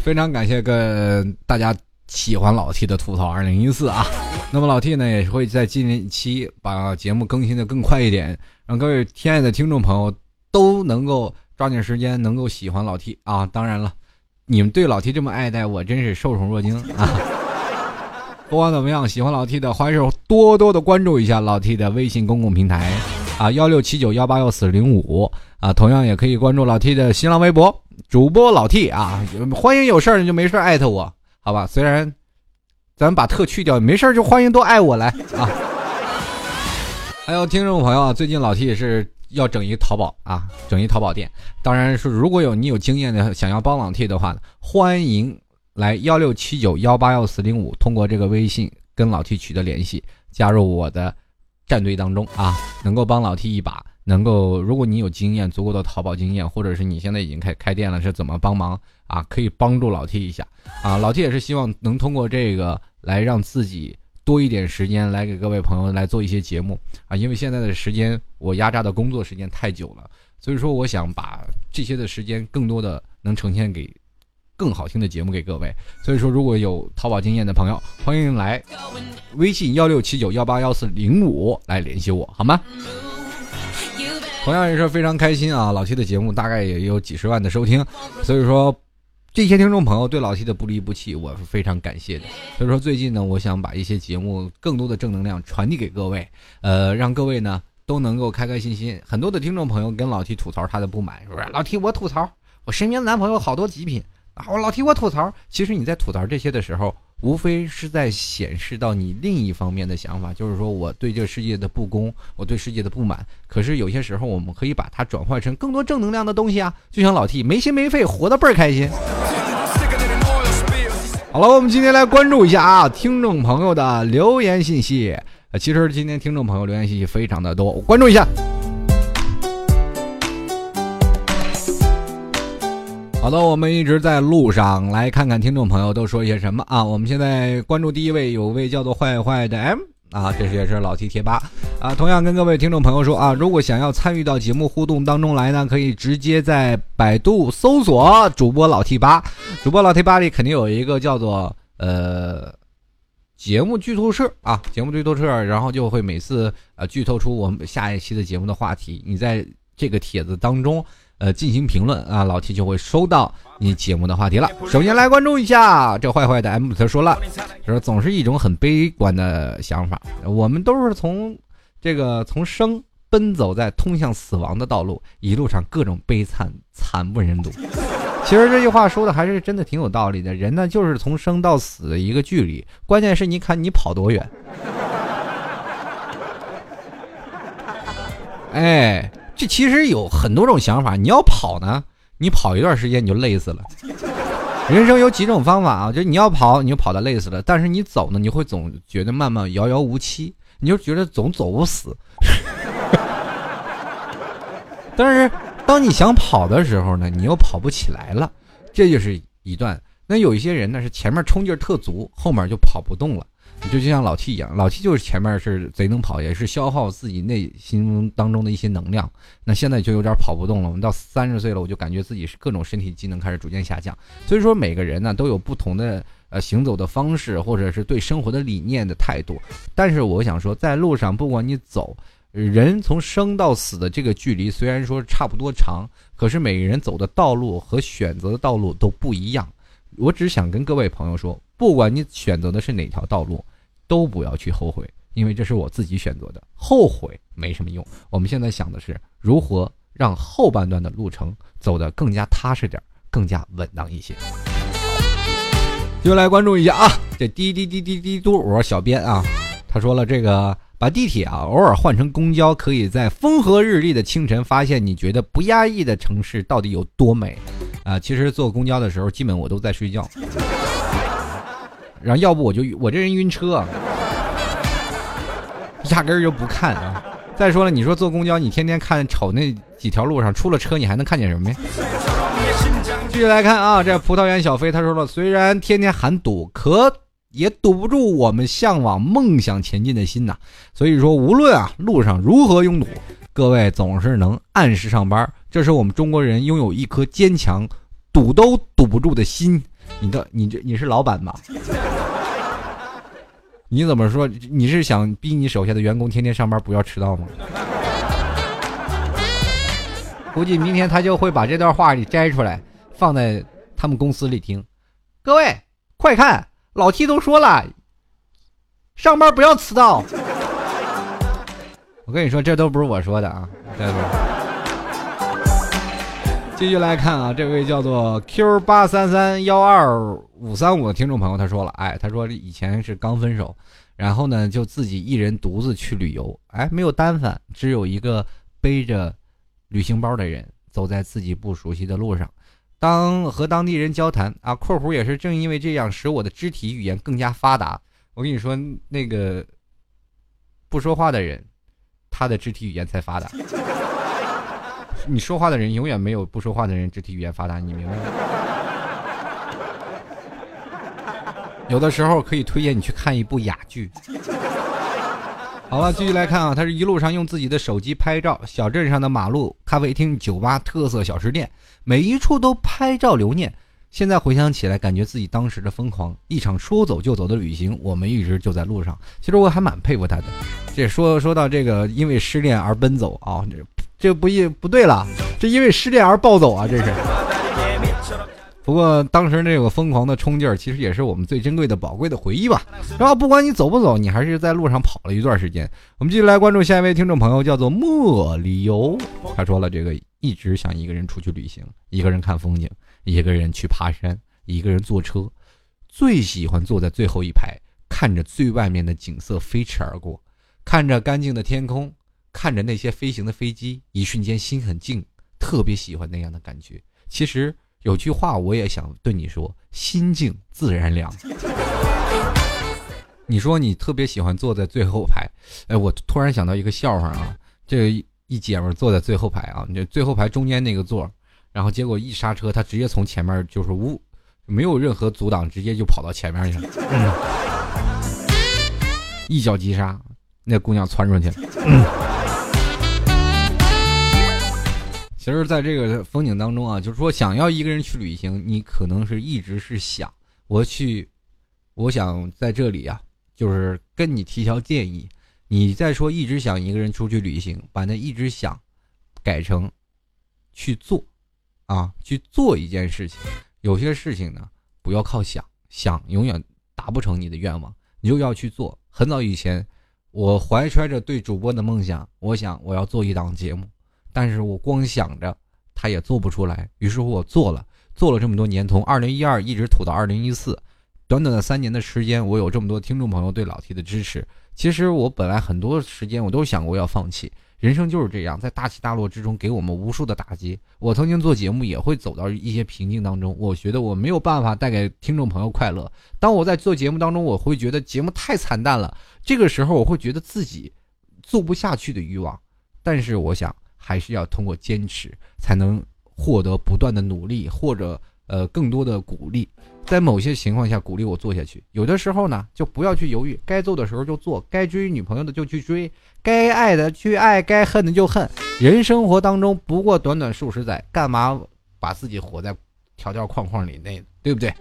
非常感谢跟大家喜欢老 T 的吐槽二零一四啊。那么老 T 呢也会在近期把节目更新的更快一点，让各位亲爱的听众朋友都能够抓紧时间，能够喜欢老 T 啊！当然了，你们对老 T 这么爱戴，我真是受宠若惊啊！不管怎么样，喜欢老 T 的欢迎多多的关注一下老 T 的微信公共平台啊，幺六七九幺八幺四零五啊，同样也可以关注老 T 的新浪微博主播老 T 啊，欢迎有事儿你就没事艾特我，好吧？虽然。咱把特去掉，没事就欢迎多爱我来啊！还有听众朋友啊，最近老 T 也是要整一淘宝啊，整一淘宝店。当然是如果有你有经验的，想要帮老 T 的话，欢迎来幺六七九幺八幺四零五，通过这个微信跟老 T 取得联系，加入我的战队当中啊，能够帮老 T 一把。能够，如果你有经验，足够的淘宝经验，或者是你现在已经开开店了，是怎么帮忙啊？可以帮助老 T 一下啊！老 T 也是希望能通过这个来让自己多一点时间来给各位朋友来做一些节目啊！因为现在的时间我压榨的工作时间太久了，所以说我想把这些的时间更多的能呈现给更好听的节目给各位。所以说，如果有淘宝经验的朋友，欢迎来微信幺六七九幺八幺四零五来联系我，好吗？同样也是非常开心啊！老七的节目大概也有几十万的收听，所以说这些听众朋友对老 T 的不离不弃，我是非常感谢的。所以说最近呢，我想把一些节目更多的正能量传递给各位，呃，让各位呢都能够开开心心。很多的听众朋友跟老 T 吐槽他的不满，是不是？老 T 我吐槽，我身边的男朋友好多极品啊！我老 T 我吐槽，其实你在吐槽这些的时候。无非是在显示到你另一方面的想法，就是说我对这个世界的不公，我对世界的不满。可是有些时候，我们可以把它转换成更多正能量的东西啊！就像老 T 没心没肺，活得倍儿开心。好了，我们今天来关注一下啊，听众朋友的留言信息。呃，其实今天听众朋友留言信息非常的多，关注一下。好的，我们一直在路上，来看看听众朋友都说一些什么啊？我们现在关注第一位，有位叫做坏坏的 M 啊，这是也是老 T 贴吧啊。同样跟各位听众朋友说啊，如果想要参与到节目互动当中来呢，可以直接在百度搜索主播老 T 吧，主播老 T 吧里肯定有一个叫做呃节目剧透社啊，节目剧透社，然后就会每次呃剧透出我们下一期的节目的话题，你在这个帖子当中。呃，进行评论啊，老 T 就会收到你节目的话题了。首先来关注一下这坏坏的 M，他说了，说总是一种很悲观的想法。我们都是从这个从生奔走在通向死亡的道路，一路上各种悲惨，惨不忍睹。其实这句话说的还是真的挺有道理的。人呢，就是从生到死的一个距离，关键是你看你跑多远。哎。这其实有很多种想法，你要跑呢，你跑一段时间你就累死了。人生有几种方法啊，就你要跑你就跑的累死了，但是你走呢，你会总觉得慢慢遥遥无期，你就觉得总走不死。但是当你想跑的时候呢，你又跑不起来了，这就是一段。那有一些人呢是前面冲劲特足，后面就跑不动了。就就像老七一样，老七就是前面是贼能跑，也是消耗自己内心当中的一些能量。那现在就有点跑不动了。我们到三十岁了，我就感觉自己是各种身体机能开始逐渐下降。所以说，每个人呢都有不同的呃行走的方式，或者是对生活的理念的态度。但是我想说，在路上，不管你走，人从生到死的这个距离虽然说差不多长，可是每个人走的道路和选择的道路都不一样。我只想跟各位朋友说，不管你选择的是哪条道路。都不要去后悔，因为这是我自己选择的，后悔没什么用。我们现在想的是如何让后半段的路程走得更加踏实点，更加稳当一些。就来关注一下啊，这滴滴滴滴滴嘟，我小编啊，他说了这个把地铁啊偶尔换成公交，可以在风和日丽的清晨发现你觉得不压抑的城市到底有多美啊。其实坐公交的时候，基本我都在睡觉。然后要不我就我这人晕车，压根儿就不看啊！再说了，你说坐公交，你天天看瞅那几条路上出了车，你还能看见什么呀？继续来看啊，这葡萄园小飞他说了，虽然天天喊堵，可也堵不住我们向往梦想前进的心呐。所以说，无论啊路上如何拥堵，各位总是能按时上班，这是我们中国人拥有一颗坚强、堵都堵不住的心。你的你这你是老板吧？你怎么说？你是想逼你手下的员工天天上班不要迟到吗？估计明天他就会把这段话给摘出来，放在他们公司里听。各位快看，老 T 都说了，上班不要迟到。我跟你说，这都不是我说的啊，对不对？继续来看啊，这位叫做 Q 八三三幺二五三五的听众朋友，他说了，哎，他说以前是刚分手，然后呢就自己一人独自去旅游，哎，没有单反，只有一个背着旅行包的人，走在自己不熟悉的路上，当和当地人交谈啊，括弧也是正因为这样，使我的肢体语言更加发达。我跟你说，那个不说话的人，他的肢体语言才发达。你说话的人永远没有不说话的人肢体语言发达，你明白吗？有的时候可以推荐你去看一部哑剧。好了，继续来看啊，他是一路上用自己的手机拍照，小镇上的马路、咖啡厅、酒吧、特色小吃店，每一处都拍照留念。现在回想起来，感觉自己当时的疯狂，一场说走就走的旅行，我们一直就在路上。其实我还蛮佩服他的。这说说到这个，因为失恋而奔走啊，这。这不一不对了，这因为失恋而暴走啊！这是。不过当时那个疯狂的冲劲儿，其实也是我们最珍贵的、宝贵的回忆吧。然后不管你走不走，你还是在路上跑了一段时间。我们继续来关注下一位听众朋友，叫做莫里游。他说了，这个一直想一个人出去旅行，一个人看风景，一个人去爬山，一个人坐车，最喜欢坐在最后一排，看着最外面的景色飞驰而过，看着干净的天空。看着那些飞行的飞机，一瞬间心很静，特别喜欢那样的感觉。其实有句话我也想对你说：心静自然凉。你说你特别喜欢坐在最后排，哎，我突然想到一个笑话啊，这一姐们坐在最后排啊，你最后排中间那个座，然后结果一刹车，她直接从前面就是呜，没有任何阻挡，直接就跑到前面去了，一脚急刹，那姑娘窜出去了。其实，在这个风景当中啊，就是说，想要一个人去旅行，你可能是一直是想我去，我想在这里啊，就是跟你提条建议。你再说一直想一个人出去旅行，把那一直想改成去做啊，去做一件事情。有些事情呢，不要靠想，想永远达不成你的愿望，你就要去做。很早以前，我怀揣着对主播的梦想，我想我要做一档节目。但是我光想着，他也做不出来。于是乎，我做了，做了这么多年，从二零一二一直吐到二零一四，短短的三年的时间，我有这么多听众朋友对老 T 的支持。其实我本来很多时间我都想过要放弃，人生就是这样，在大起大落之中给我们无数的打击。我曾经做节目也会走到一些瓶颈当中，我觉得我没有办法带给听众朋友快乐。当我在做节目当中，我会觉得节目太惨淡了，这个时候我会觉得自己做不下去的欲望。但是我想。还是要通过坚持，才能获得不断的努力，或者呃更多的鼓励。在某些情况下，鼓励我做下去。有的时候呢，就不要去犹豫，该做的时候就做，该追女朋友的就去追，该爱的去爱，该恨的就恨。人生活当中不过短短数十载，干嘛把自己活在条条框框里内，对不对？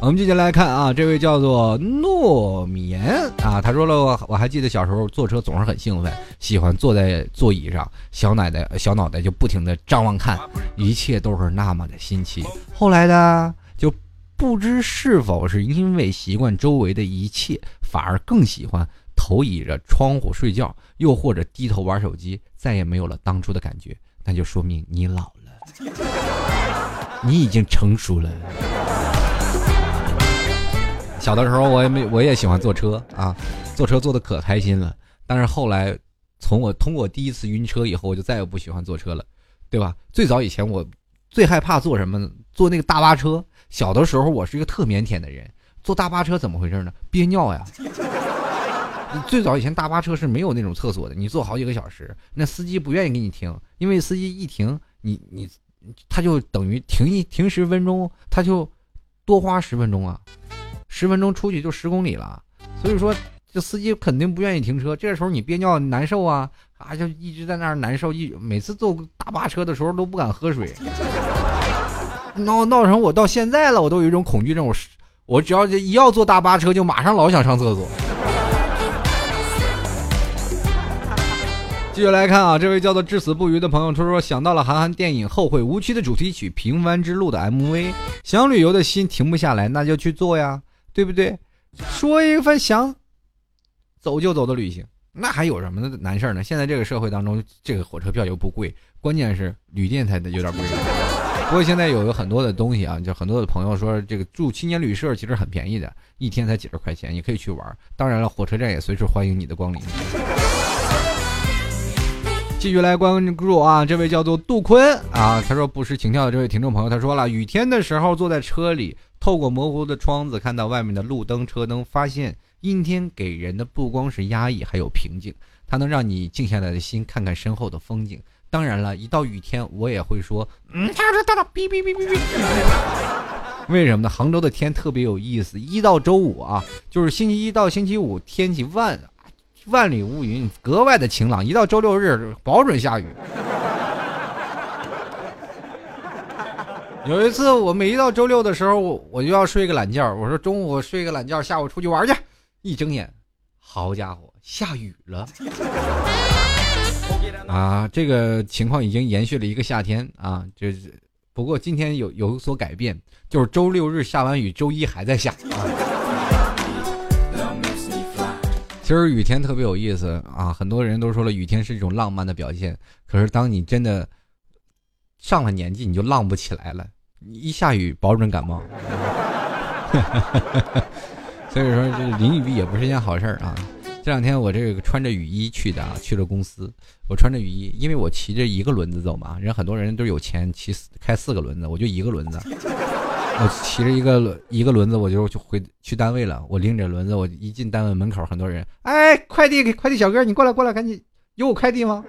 我们继续来看啊，这位叫做糯棉啊，他说了，我我还记得小时候坐车总是很兴奋，喜欢坐在座椅上，小脑袋小脑袋就不停的张望看，一切都是那么的新奇。后来呢，就不知是否是因为习惯周围的一切，反而更喜欢头倚着窗户睡觉，又或者低头玩手机，再也没有了当初的感觉。那就说明你老了，你已经成熟了。小的时候我也没我也喜欢坐车啊，坐车坐的可开心了。但是后来，从我通过第一次晕车以后，我就再也不喜欢坐车了，对吧？最早以前我最害怕坐什么呢？坐那个大巴车。小的时候我是一个特腼腆的人，坐大巴车怎么回事呢？憋尿呀！最早以前大巴车是没有那种厕所的，你坐好几个小时，那司机不愿意给你停，因为司机一停，你你他就等于停一停十分钟，他就多花十分钟啊。十分钟出去就十公里了，所以说这司机肯定不愿意停车。这时候你憋尿难受啊，啊就一直在那儿难受。一每次坐大巴车的时候都不敢喝水，闹闹成我到现在了，我都有一种恐惧症。我我只要一要坐大巴车，就马上老想上厕所。继续来看啊，这位叫做至死不渝的朋友，他说想到了韩寒电影《后会无期》的主题曲《平凡之路》的 MV，想旅游的心停不下来，那就去做呀。对不对？说一份想走就走的旅行，那还有什么难事呢？现在这个社会当中，这个火车票又不贵，关键是旅店才有点贵。不过现在有有很多的东西啊，就很多的朋友说，这个住青年旅社其实很便宜的，一天才几十块钱，你可以去玩。当然了，火车站也随时欢迎你的光临。继续来关注啊，这位叫做杜坤啊，他说不失情调的这位听众朋友，他说了，雨天的时候坐在车里。透过模糊的窗子看到外面的路灯、车灯，发现阴天给人的不光是压抑，还有平静。它能让你静下来的心看看身后的风景。当然了，一到雨天，我也会说，嗯，他说到了，哔哔哔哔哔。为什么呢？杭州的天特别有意思，一到周五啊，就是星期一到星期五天气万万里无云，格外的晴朗。一到周六日，保准下雨。有一次，我每一到周六的时候，我我就要睡个懒觉。我说中午睡个懒觉，下午出去玩去。一睁眼，好家伙，下雨了！啊，这个情况已经延续了一个夏天啊。就是不过今天有有所改变，就是周六日下完雨，周一还在下。其实雨天特别有意思啊，很多人都说了，雨天是一种浪漫的表现。可是当你真的上了年纪，你就浪不起来了。一下雨，保准感冒。所以说，这淋雨也不是件好事儿啊。这两天我这个穿着雨衣去的啊，去了公司。我穿着雨衣，因为我骑着一个轮子走嘛。人很多人都有钱骑开四个轮子，我就一个轮子。我骑着一个一个轮子，我就就回去单位了。我拎着轮子，我一进单位门口，很多人，哎，快递给快递小哥，你过来过来，赶紧，有我快递吗？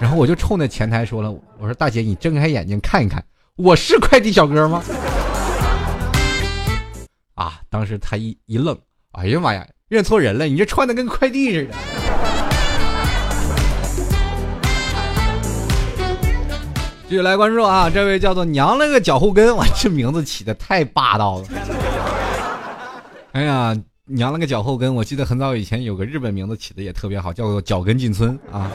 然后我就冲那前台说了，我说大姐，你睁开眼睛看一看，我是快递小哥吗？啊！当时他一一愣，哎呀妈呀，认错人了，你这穿的跟快递似的。继续来关注啊！这位叫做娘了个脚后跟，哇，这名字起的太霸道了。哎呀，娘了个脚后跟，我记得很早以前有个日本名字起的也特别好，叫做脚跟进村啊。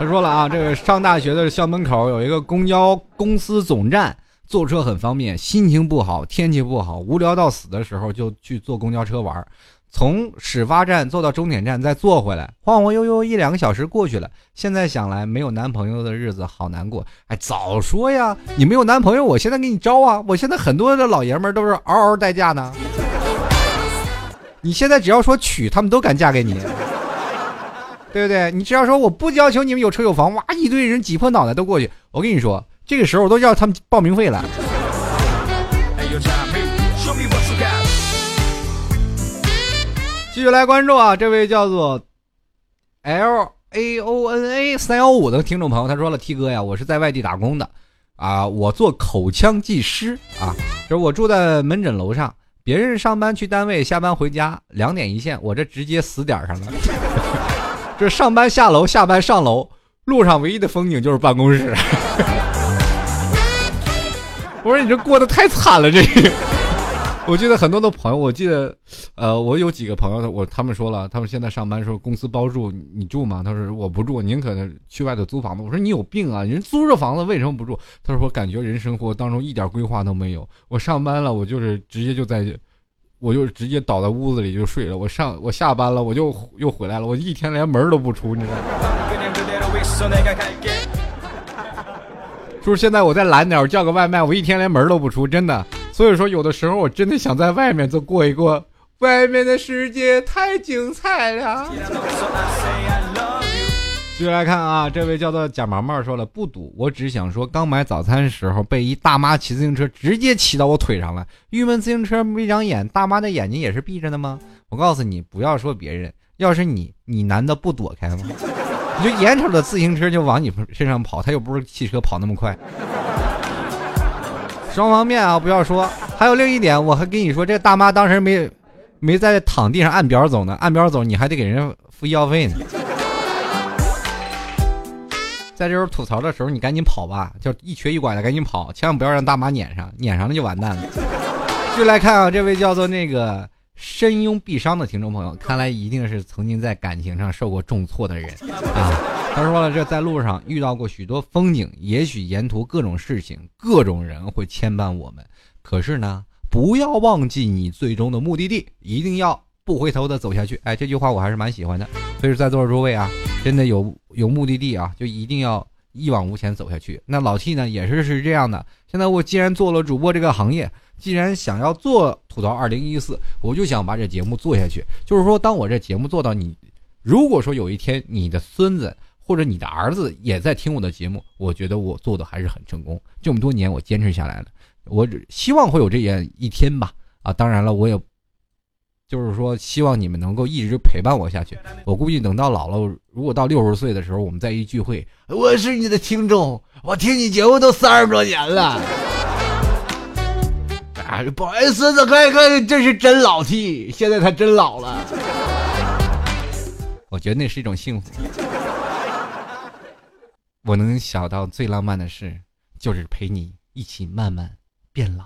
他说了啊，这个上大学的校门口有一个公交公司总站，坐车很方便。心情不好，天气不好，无聊到死的时候就去坐公交车玩。从始发站坐到终点站，再坐回来，晃晃悠悠一两个小时过去了。现在想来，没有男朋友的日子好难过。哎，早说呀！你没有男朋友，我现在给你招啊！我现在很多的老爷们都是嗷嗷待嫁呢。你现在只要说娶，他们都敢嫁给你，对不对？你只要说我不要求你们有车有房，哇，一堆人挤破脑袋都过去。我跟你说，这个时候都要他们报名费了。继续来关注啊，这位叫做 L A O N A 三幺五的听众朋友，他说了：“T 哥呀，我是在外地打工的，啊，我做口腔技师啊，就是我住在门诊楼上，别人上班去单位，下班回家，两点一线，我这直接死点上了。这上班下楼，下班上楼，路上唯一的风景就是办公室。我说你这过得太惨了，这。”我记得很多的朋友，我记得，呃，我有几个朋友，我他们说了，他们现在上班时候公司包住，你住吗？他说我不住，宁可去外头租房子。我说你有病啊，人租着房子为什么不住？他说我感觉人生活当中一点规划都没有。我上班了，我就是直接就在，我就直接倒在屋子里就睡了。我上我下班了，我就又回来了，我一天连门都不出，你知道吗？是不是现在我再懒点，我叫个外卖，我一天连门都不出，真的。所以说，有的时候我真的想在外面再过一过，外面的世界太精彩了。继续来看啊，这位叫做贾毛毛说了不赌，我只想说，刚买早餐的时候被一大妈骑自行车直接骑到我腿上了，郁闷。自行车没长眼，大妈的眼睛也是闭着的吗？我告诉你，不要说别人，要是你，你难道不躲开吗？你 就眼瞅着自行车就往你身上跑，他又不是汽车跑那么快。双方面啊，不要说。还有另一点，我还跟你说，这大妈当时没没在躺地上按表走呢，按表走你还得给人付医药费呢。在这时候吐槽的时候，你赶紧跑吧，就一瘸一拐的赶紧跑，千万不要让大妈撵上，撵上了就完蛋了。就来看啊，这位叫做那个深拥必伤的听众朋友，看来一定是曾经在感情上受过重挫的人啊。他说了，这在路上遇到过许多风景，也许沿途各种事情、各种人会牵绊我们，可是呢，不要忘记你最终的目的地，一定要不回头的走下去。哎，这句话我还是蛮喜欢的。所以说，在座的诸位啊，真的有有目的地啊，就一定要一往无前走下去。那老 T 呢，也是是这样的。现在我既然做了主播这个行业，既然想要做吐槽二零一四，我就想把这节目做下去。就是说，当我这节目做到你，如果说有一天你的孙子。或者你的儿子也在听我的节目，我觉得我做的还是很成功。这么多年我坚持下来了，我希望会有这样一天吧。啊，当然了，我也就是说希望你们能够一直陪伴我下去。我估计等到老了，如果到六十岁的时候，我们再一聚会，我是你的听众，我听你节目都三十多年了。啊，不好意思，这看看，这是真老 T，现在他真老了。我觉得那是一种幸福。我能想到最浪漫的事，就是陪你一起慢慢变老。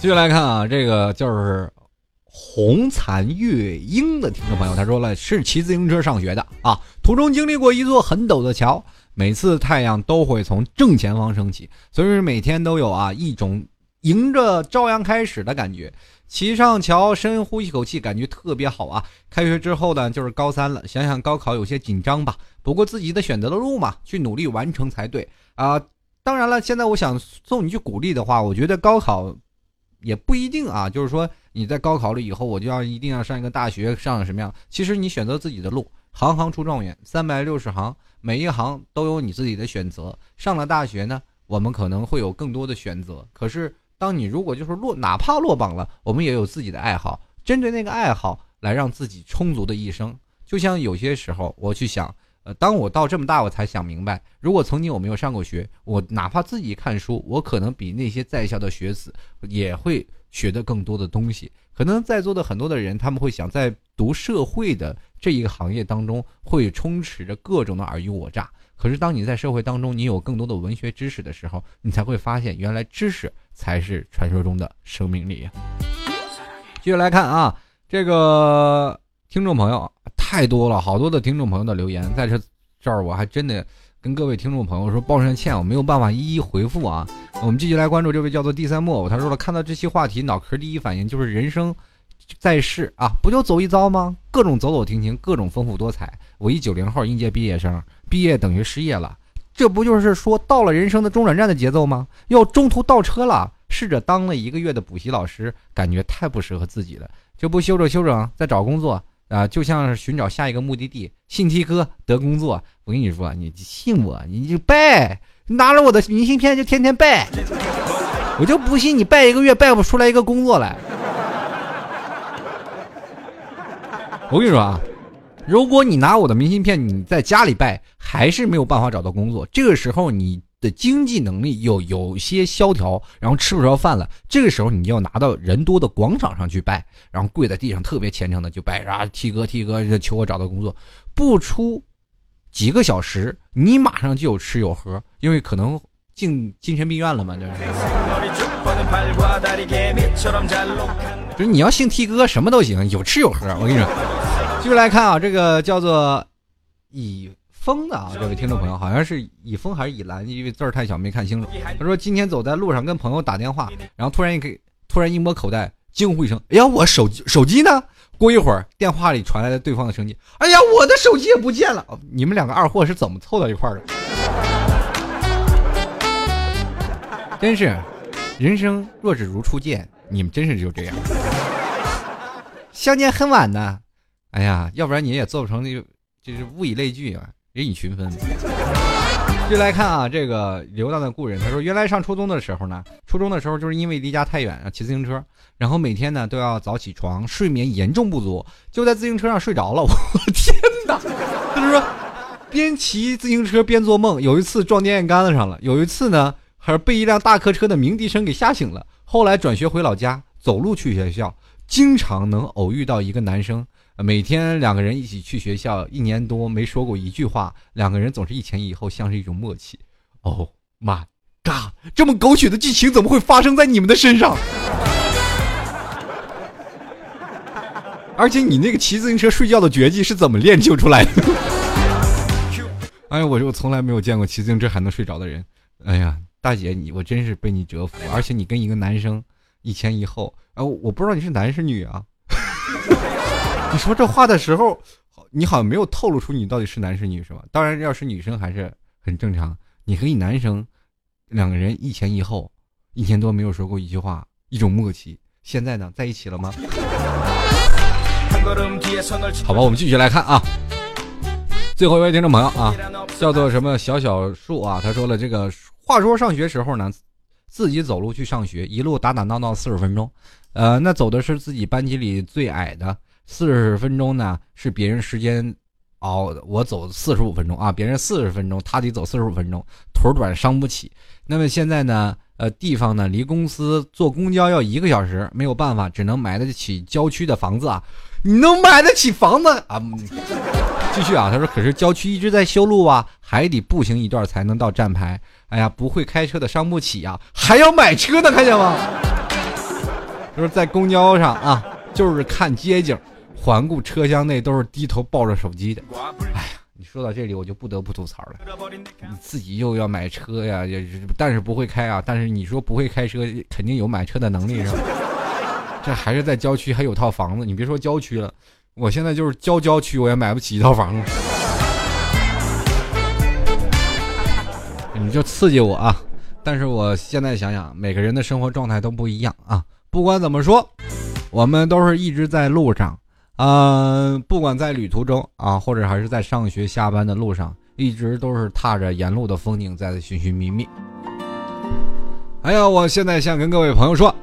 继续来看啊，这个就是红残月英的听众朋友，他说了是骑自行车上学的啊，途中经历过一座很陡的桥，每次太阳都会从正前方升起，所以每天都有啊一种迎着朝阳开始的感觉。骑上桥，深呼一口气，感觉特别好啊！开学之后呢，就是高三了，想想高考有些紧张吧。不过自己的选择的路嘛，去努力完成才对啊！当然了，现在我想送你句鼓励的话，我觉得高考也不一定啊，就是说你在高考了以后，我就要一定要上一个大学，上什么样？其实你选择自己的路，行行出状元，三百六十行，每一行都有你自己的选择。上了大学呢，我们可能会有更多的选择。可是，当你如果就是落，哪怕落榜了，我们也有自己的爱好，针对那个爱好来让自己充足的一生。就像有些时候，我去想，呃，当我到这么大，我才想明白，如果曾经我没有上过学，我哪怕自己看书，我可能比那些在校的学子也会学得更多的东西。可能在座的很多的人，他们会想在读社会的这一个行业当中，会充斥着各种的尔虞我诈。可是当你在社会当中，你有更多的文学知识的时候，你才会发现，原来知识才是传说中的生命力。继续来看啊，这个听众朋友太多了，好多的听众朋友的留言，在这这儿我还真的。跟各位听众朋友说，抱歉歉，我没有办法一一回复啊。我们继续来关注这位叫做第三木偶，他说了，看到这期话题，脑壳第一反应就是人生在世啊，不就走一遭吗？各种走走停停，各种丰富多彩。我一九零后应届毕业生，毕业等于失业了，这不就是说到了人生的中转站的节奏吗？要中途倒车了。试着当了一个月的补习老师，感觉太不适合自己了，就不休整休整，再找工作。啊，就像是寻找下一个目的地，信 T 哥得工作。我跟你说，你信我，你就拜，拿着我的明信片就天天拜。我就不信你拜一个月拜不出来一个工作来。我跟你说啊，如果你拿我的明信片，你在家里拜，还是没有办法找到工作。这个时候你。的经济能力有有些萧条，然后吃不着饭了。这个时候，你要拿到人多的广场上去拜，然后跪在地上，特别虔诚的就拜啊，T 哥 T 哥，求我找到工作。不出几个小时，你马上就有吃有喝，因为可能进精神病院了嘛。就是，就是你要姓 T 哥，什么都行，有吃有喝。我跟你说，继续来看啊，这个叫做以。风的啊，这位听众朋友好像是以风还是以蓝，因为字儿太小没看清楚。他说今天走在路上跟朋友打电话，然后突然一给突然一摸口袋，惊呼一声：“哎呀，我手机手机呢？”过一会儿电话里传来了对方的声音：“哎呀，我的手机也不见了！”你们两个二货是怎么凑到一块儿的？真是，人生若只如初见，你们真是就这样。相见恨晚呢，哎呀，要不然你也做不成那个，就是物以类聚啊。人以群分。就来看啊，这个流浪的故人，他说，原来上初中的时候呢，初中的时候就是因为离家太远啊，骑自行车，然后每天呢都要早起床，睡眠严重不足，就在自行车上睡着了。我天哪！他说，边骑自行车边做梦，有一次撞电线杆子上了，有一次呢还是被一辆大客车的鸣笛声给吓醒了。后来转学回老家，走路去学校，经常能偶遇到一个男生。每天两个人一起去学校，一年多没说过一句话，两个人总是一前一后，像是一种默契。Oh my god！这么狗血的剧情怎么会发生在你们的身上？而且你那个骑自行车睡觉的绝技是怎么练就出来的？哎呀，我我从来没有见过骑自行车还能睡着的人。哎呀，大姐你我真是被你折服，而且你跟一个男生一前一后，哎，我不知道你是男是女啊。你说这话的时候，你好像没有透露出你到底是男是女，是吧？当然，要是女生还是很正常。你和你男生两个人一前一后，一年多没有说过一句话，一种默契。现在呢，在一起了吗？好吧，我们继续来看啊。最后一位听众朋友啊，叫做什么小小树啊？他说了，这个话说上学时候呢，自己走路去上学，一路打打闹闹四十分钟，呃，那走的是自己班级里最矮的。四十分钟呢，是别人时间熬，我走四十五分钟啊，别人四十分钟，他得走四十五分钟，腿短伤不起。那么现在呢，呃，地方呢离公司坐公交要一个小时，没有办法，只能买得起郊区的房子啊。你能买得起房子啊？继续啊，他说，可是郊区一直在修路啊，还得步行一段才能到站牌。哎呀，不会开车的伤不起呀，还要买车呢，看见吗？就是在公交上啊，就是看街景。环顾车厢内都是低头抱着手机的，哎呀，你说到这里我就不得不吐槽了。你自己又要买车呀，也但是不会开啊。但是你说不会开车，肯定有买车的能力是吧？这还是在郊区，还有套房子。你别说郊区了，我现在就是郊郊区，我也买不起一套房子。你就刺激我啊！但是我现在想想，每个人的生活状态都不一样啊。不管怎么说，我们都是一直在路上。嗯，不管在旅途中啊，或者还是在上学下班的路上，一直都是踏着沿路的风景在寻寻觅觅。哎呀，我现在想跟各位朋友说，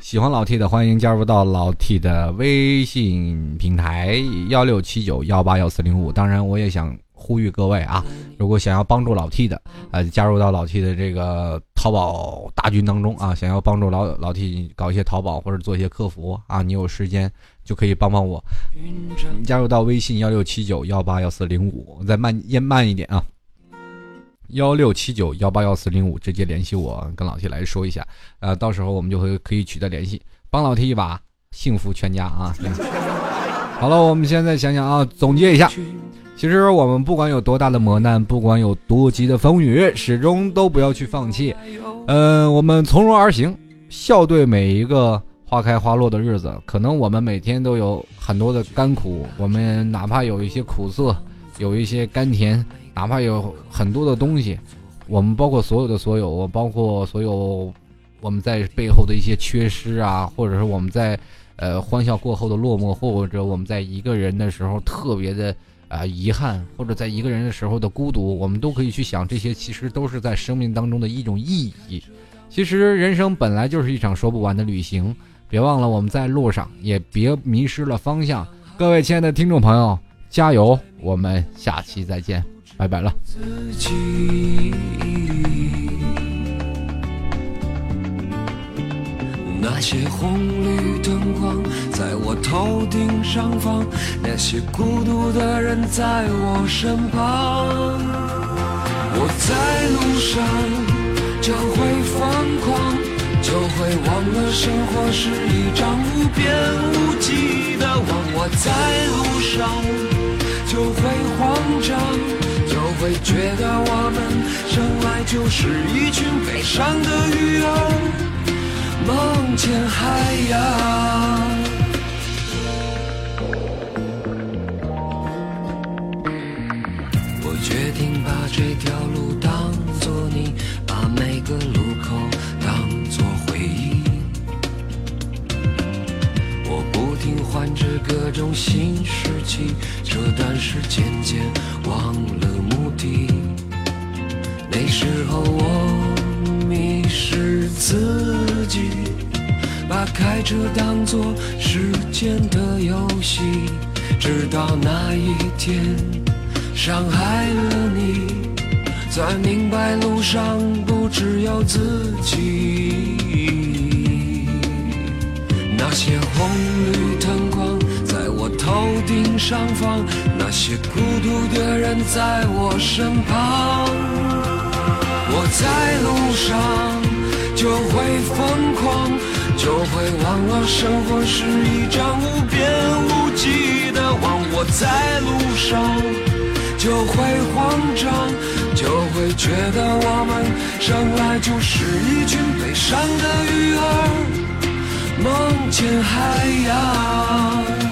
喜欢老 T 的欢迎加入到老 T 的微信平台幺六七九幺八幺四零五。当然，我也想呼吁各位啊，如果想要帮助老 T 的，呃，加入到老 T 的这个淘宝大军当中啊，想要帮助老老 T 搞一些淘宝或者做一些客服啊，你有时间就可以帮帮我，加入到微信幺六七九幺八幺四零五，再慢延慢一点啊。幺六七九幺八幺四零五，直接联系我，跟老 T 来说一下，呃，到时候我们就会可以取得联系，帮老 T 一把，幸福全家啊！好了，我们现在想想啊，总结一下，其实我们不管有多大的磨难，不管有多急的风雨，始终都不要去放弃，嗯，我们从容而行，笑对每一个花开花落的日子。可能我们每天都有很多的甘苦，我们哪怕有一些苦涩，有一些甘甜。哪怕有很多的东西，我们包括所有的所有，我包括所有我们在背后的一些缺失啊，或者是我们在呃欢笑过后的落寞，或者我们在一个人的时候特别的啊遗憾，或者在一个人的时候的孤独，我们都可以去想，这些其实都是在生命当中的一种意义。其实人生本来就是一场说不完的旅行，别忘了我们在路上，也别迷失了方向。各位亲爱的听众朋友，加油！我们下期再见。拜拜了。那些红绿灯光在我头顶上方，那些孤独的人在我身旁。我在路上就会疯狂，就会忘了生活是一张无边无际的网。我在路上就会慌张。就会觉得我们生来就是一群悲伤的鱼儿，梦见海洋。我决定把这条路换着各种新事情，这段时间渐忘了目的。那时候我迷失自己，把开车当作时间的游戏，直到那一天伤害了你，才明白路上不只有自己。那些红绿灯光在我头顶上方。那些孤独的人在我身旁，我在路上就会疯狂，就会忘了生活是一张无边无际的网。我在路上就会慌张，就会觉得我们生来就是一群悲伤的鱼儿，梦见海洋。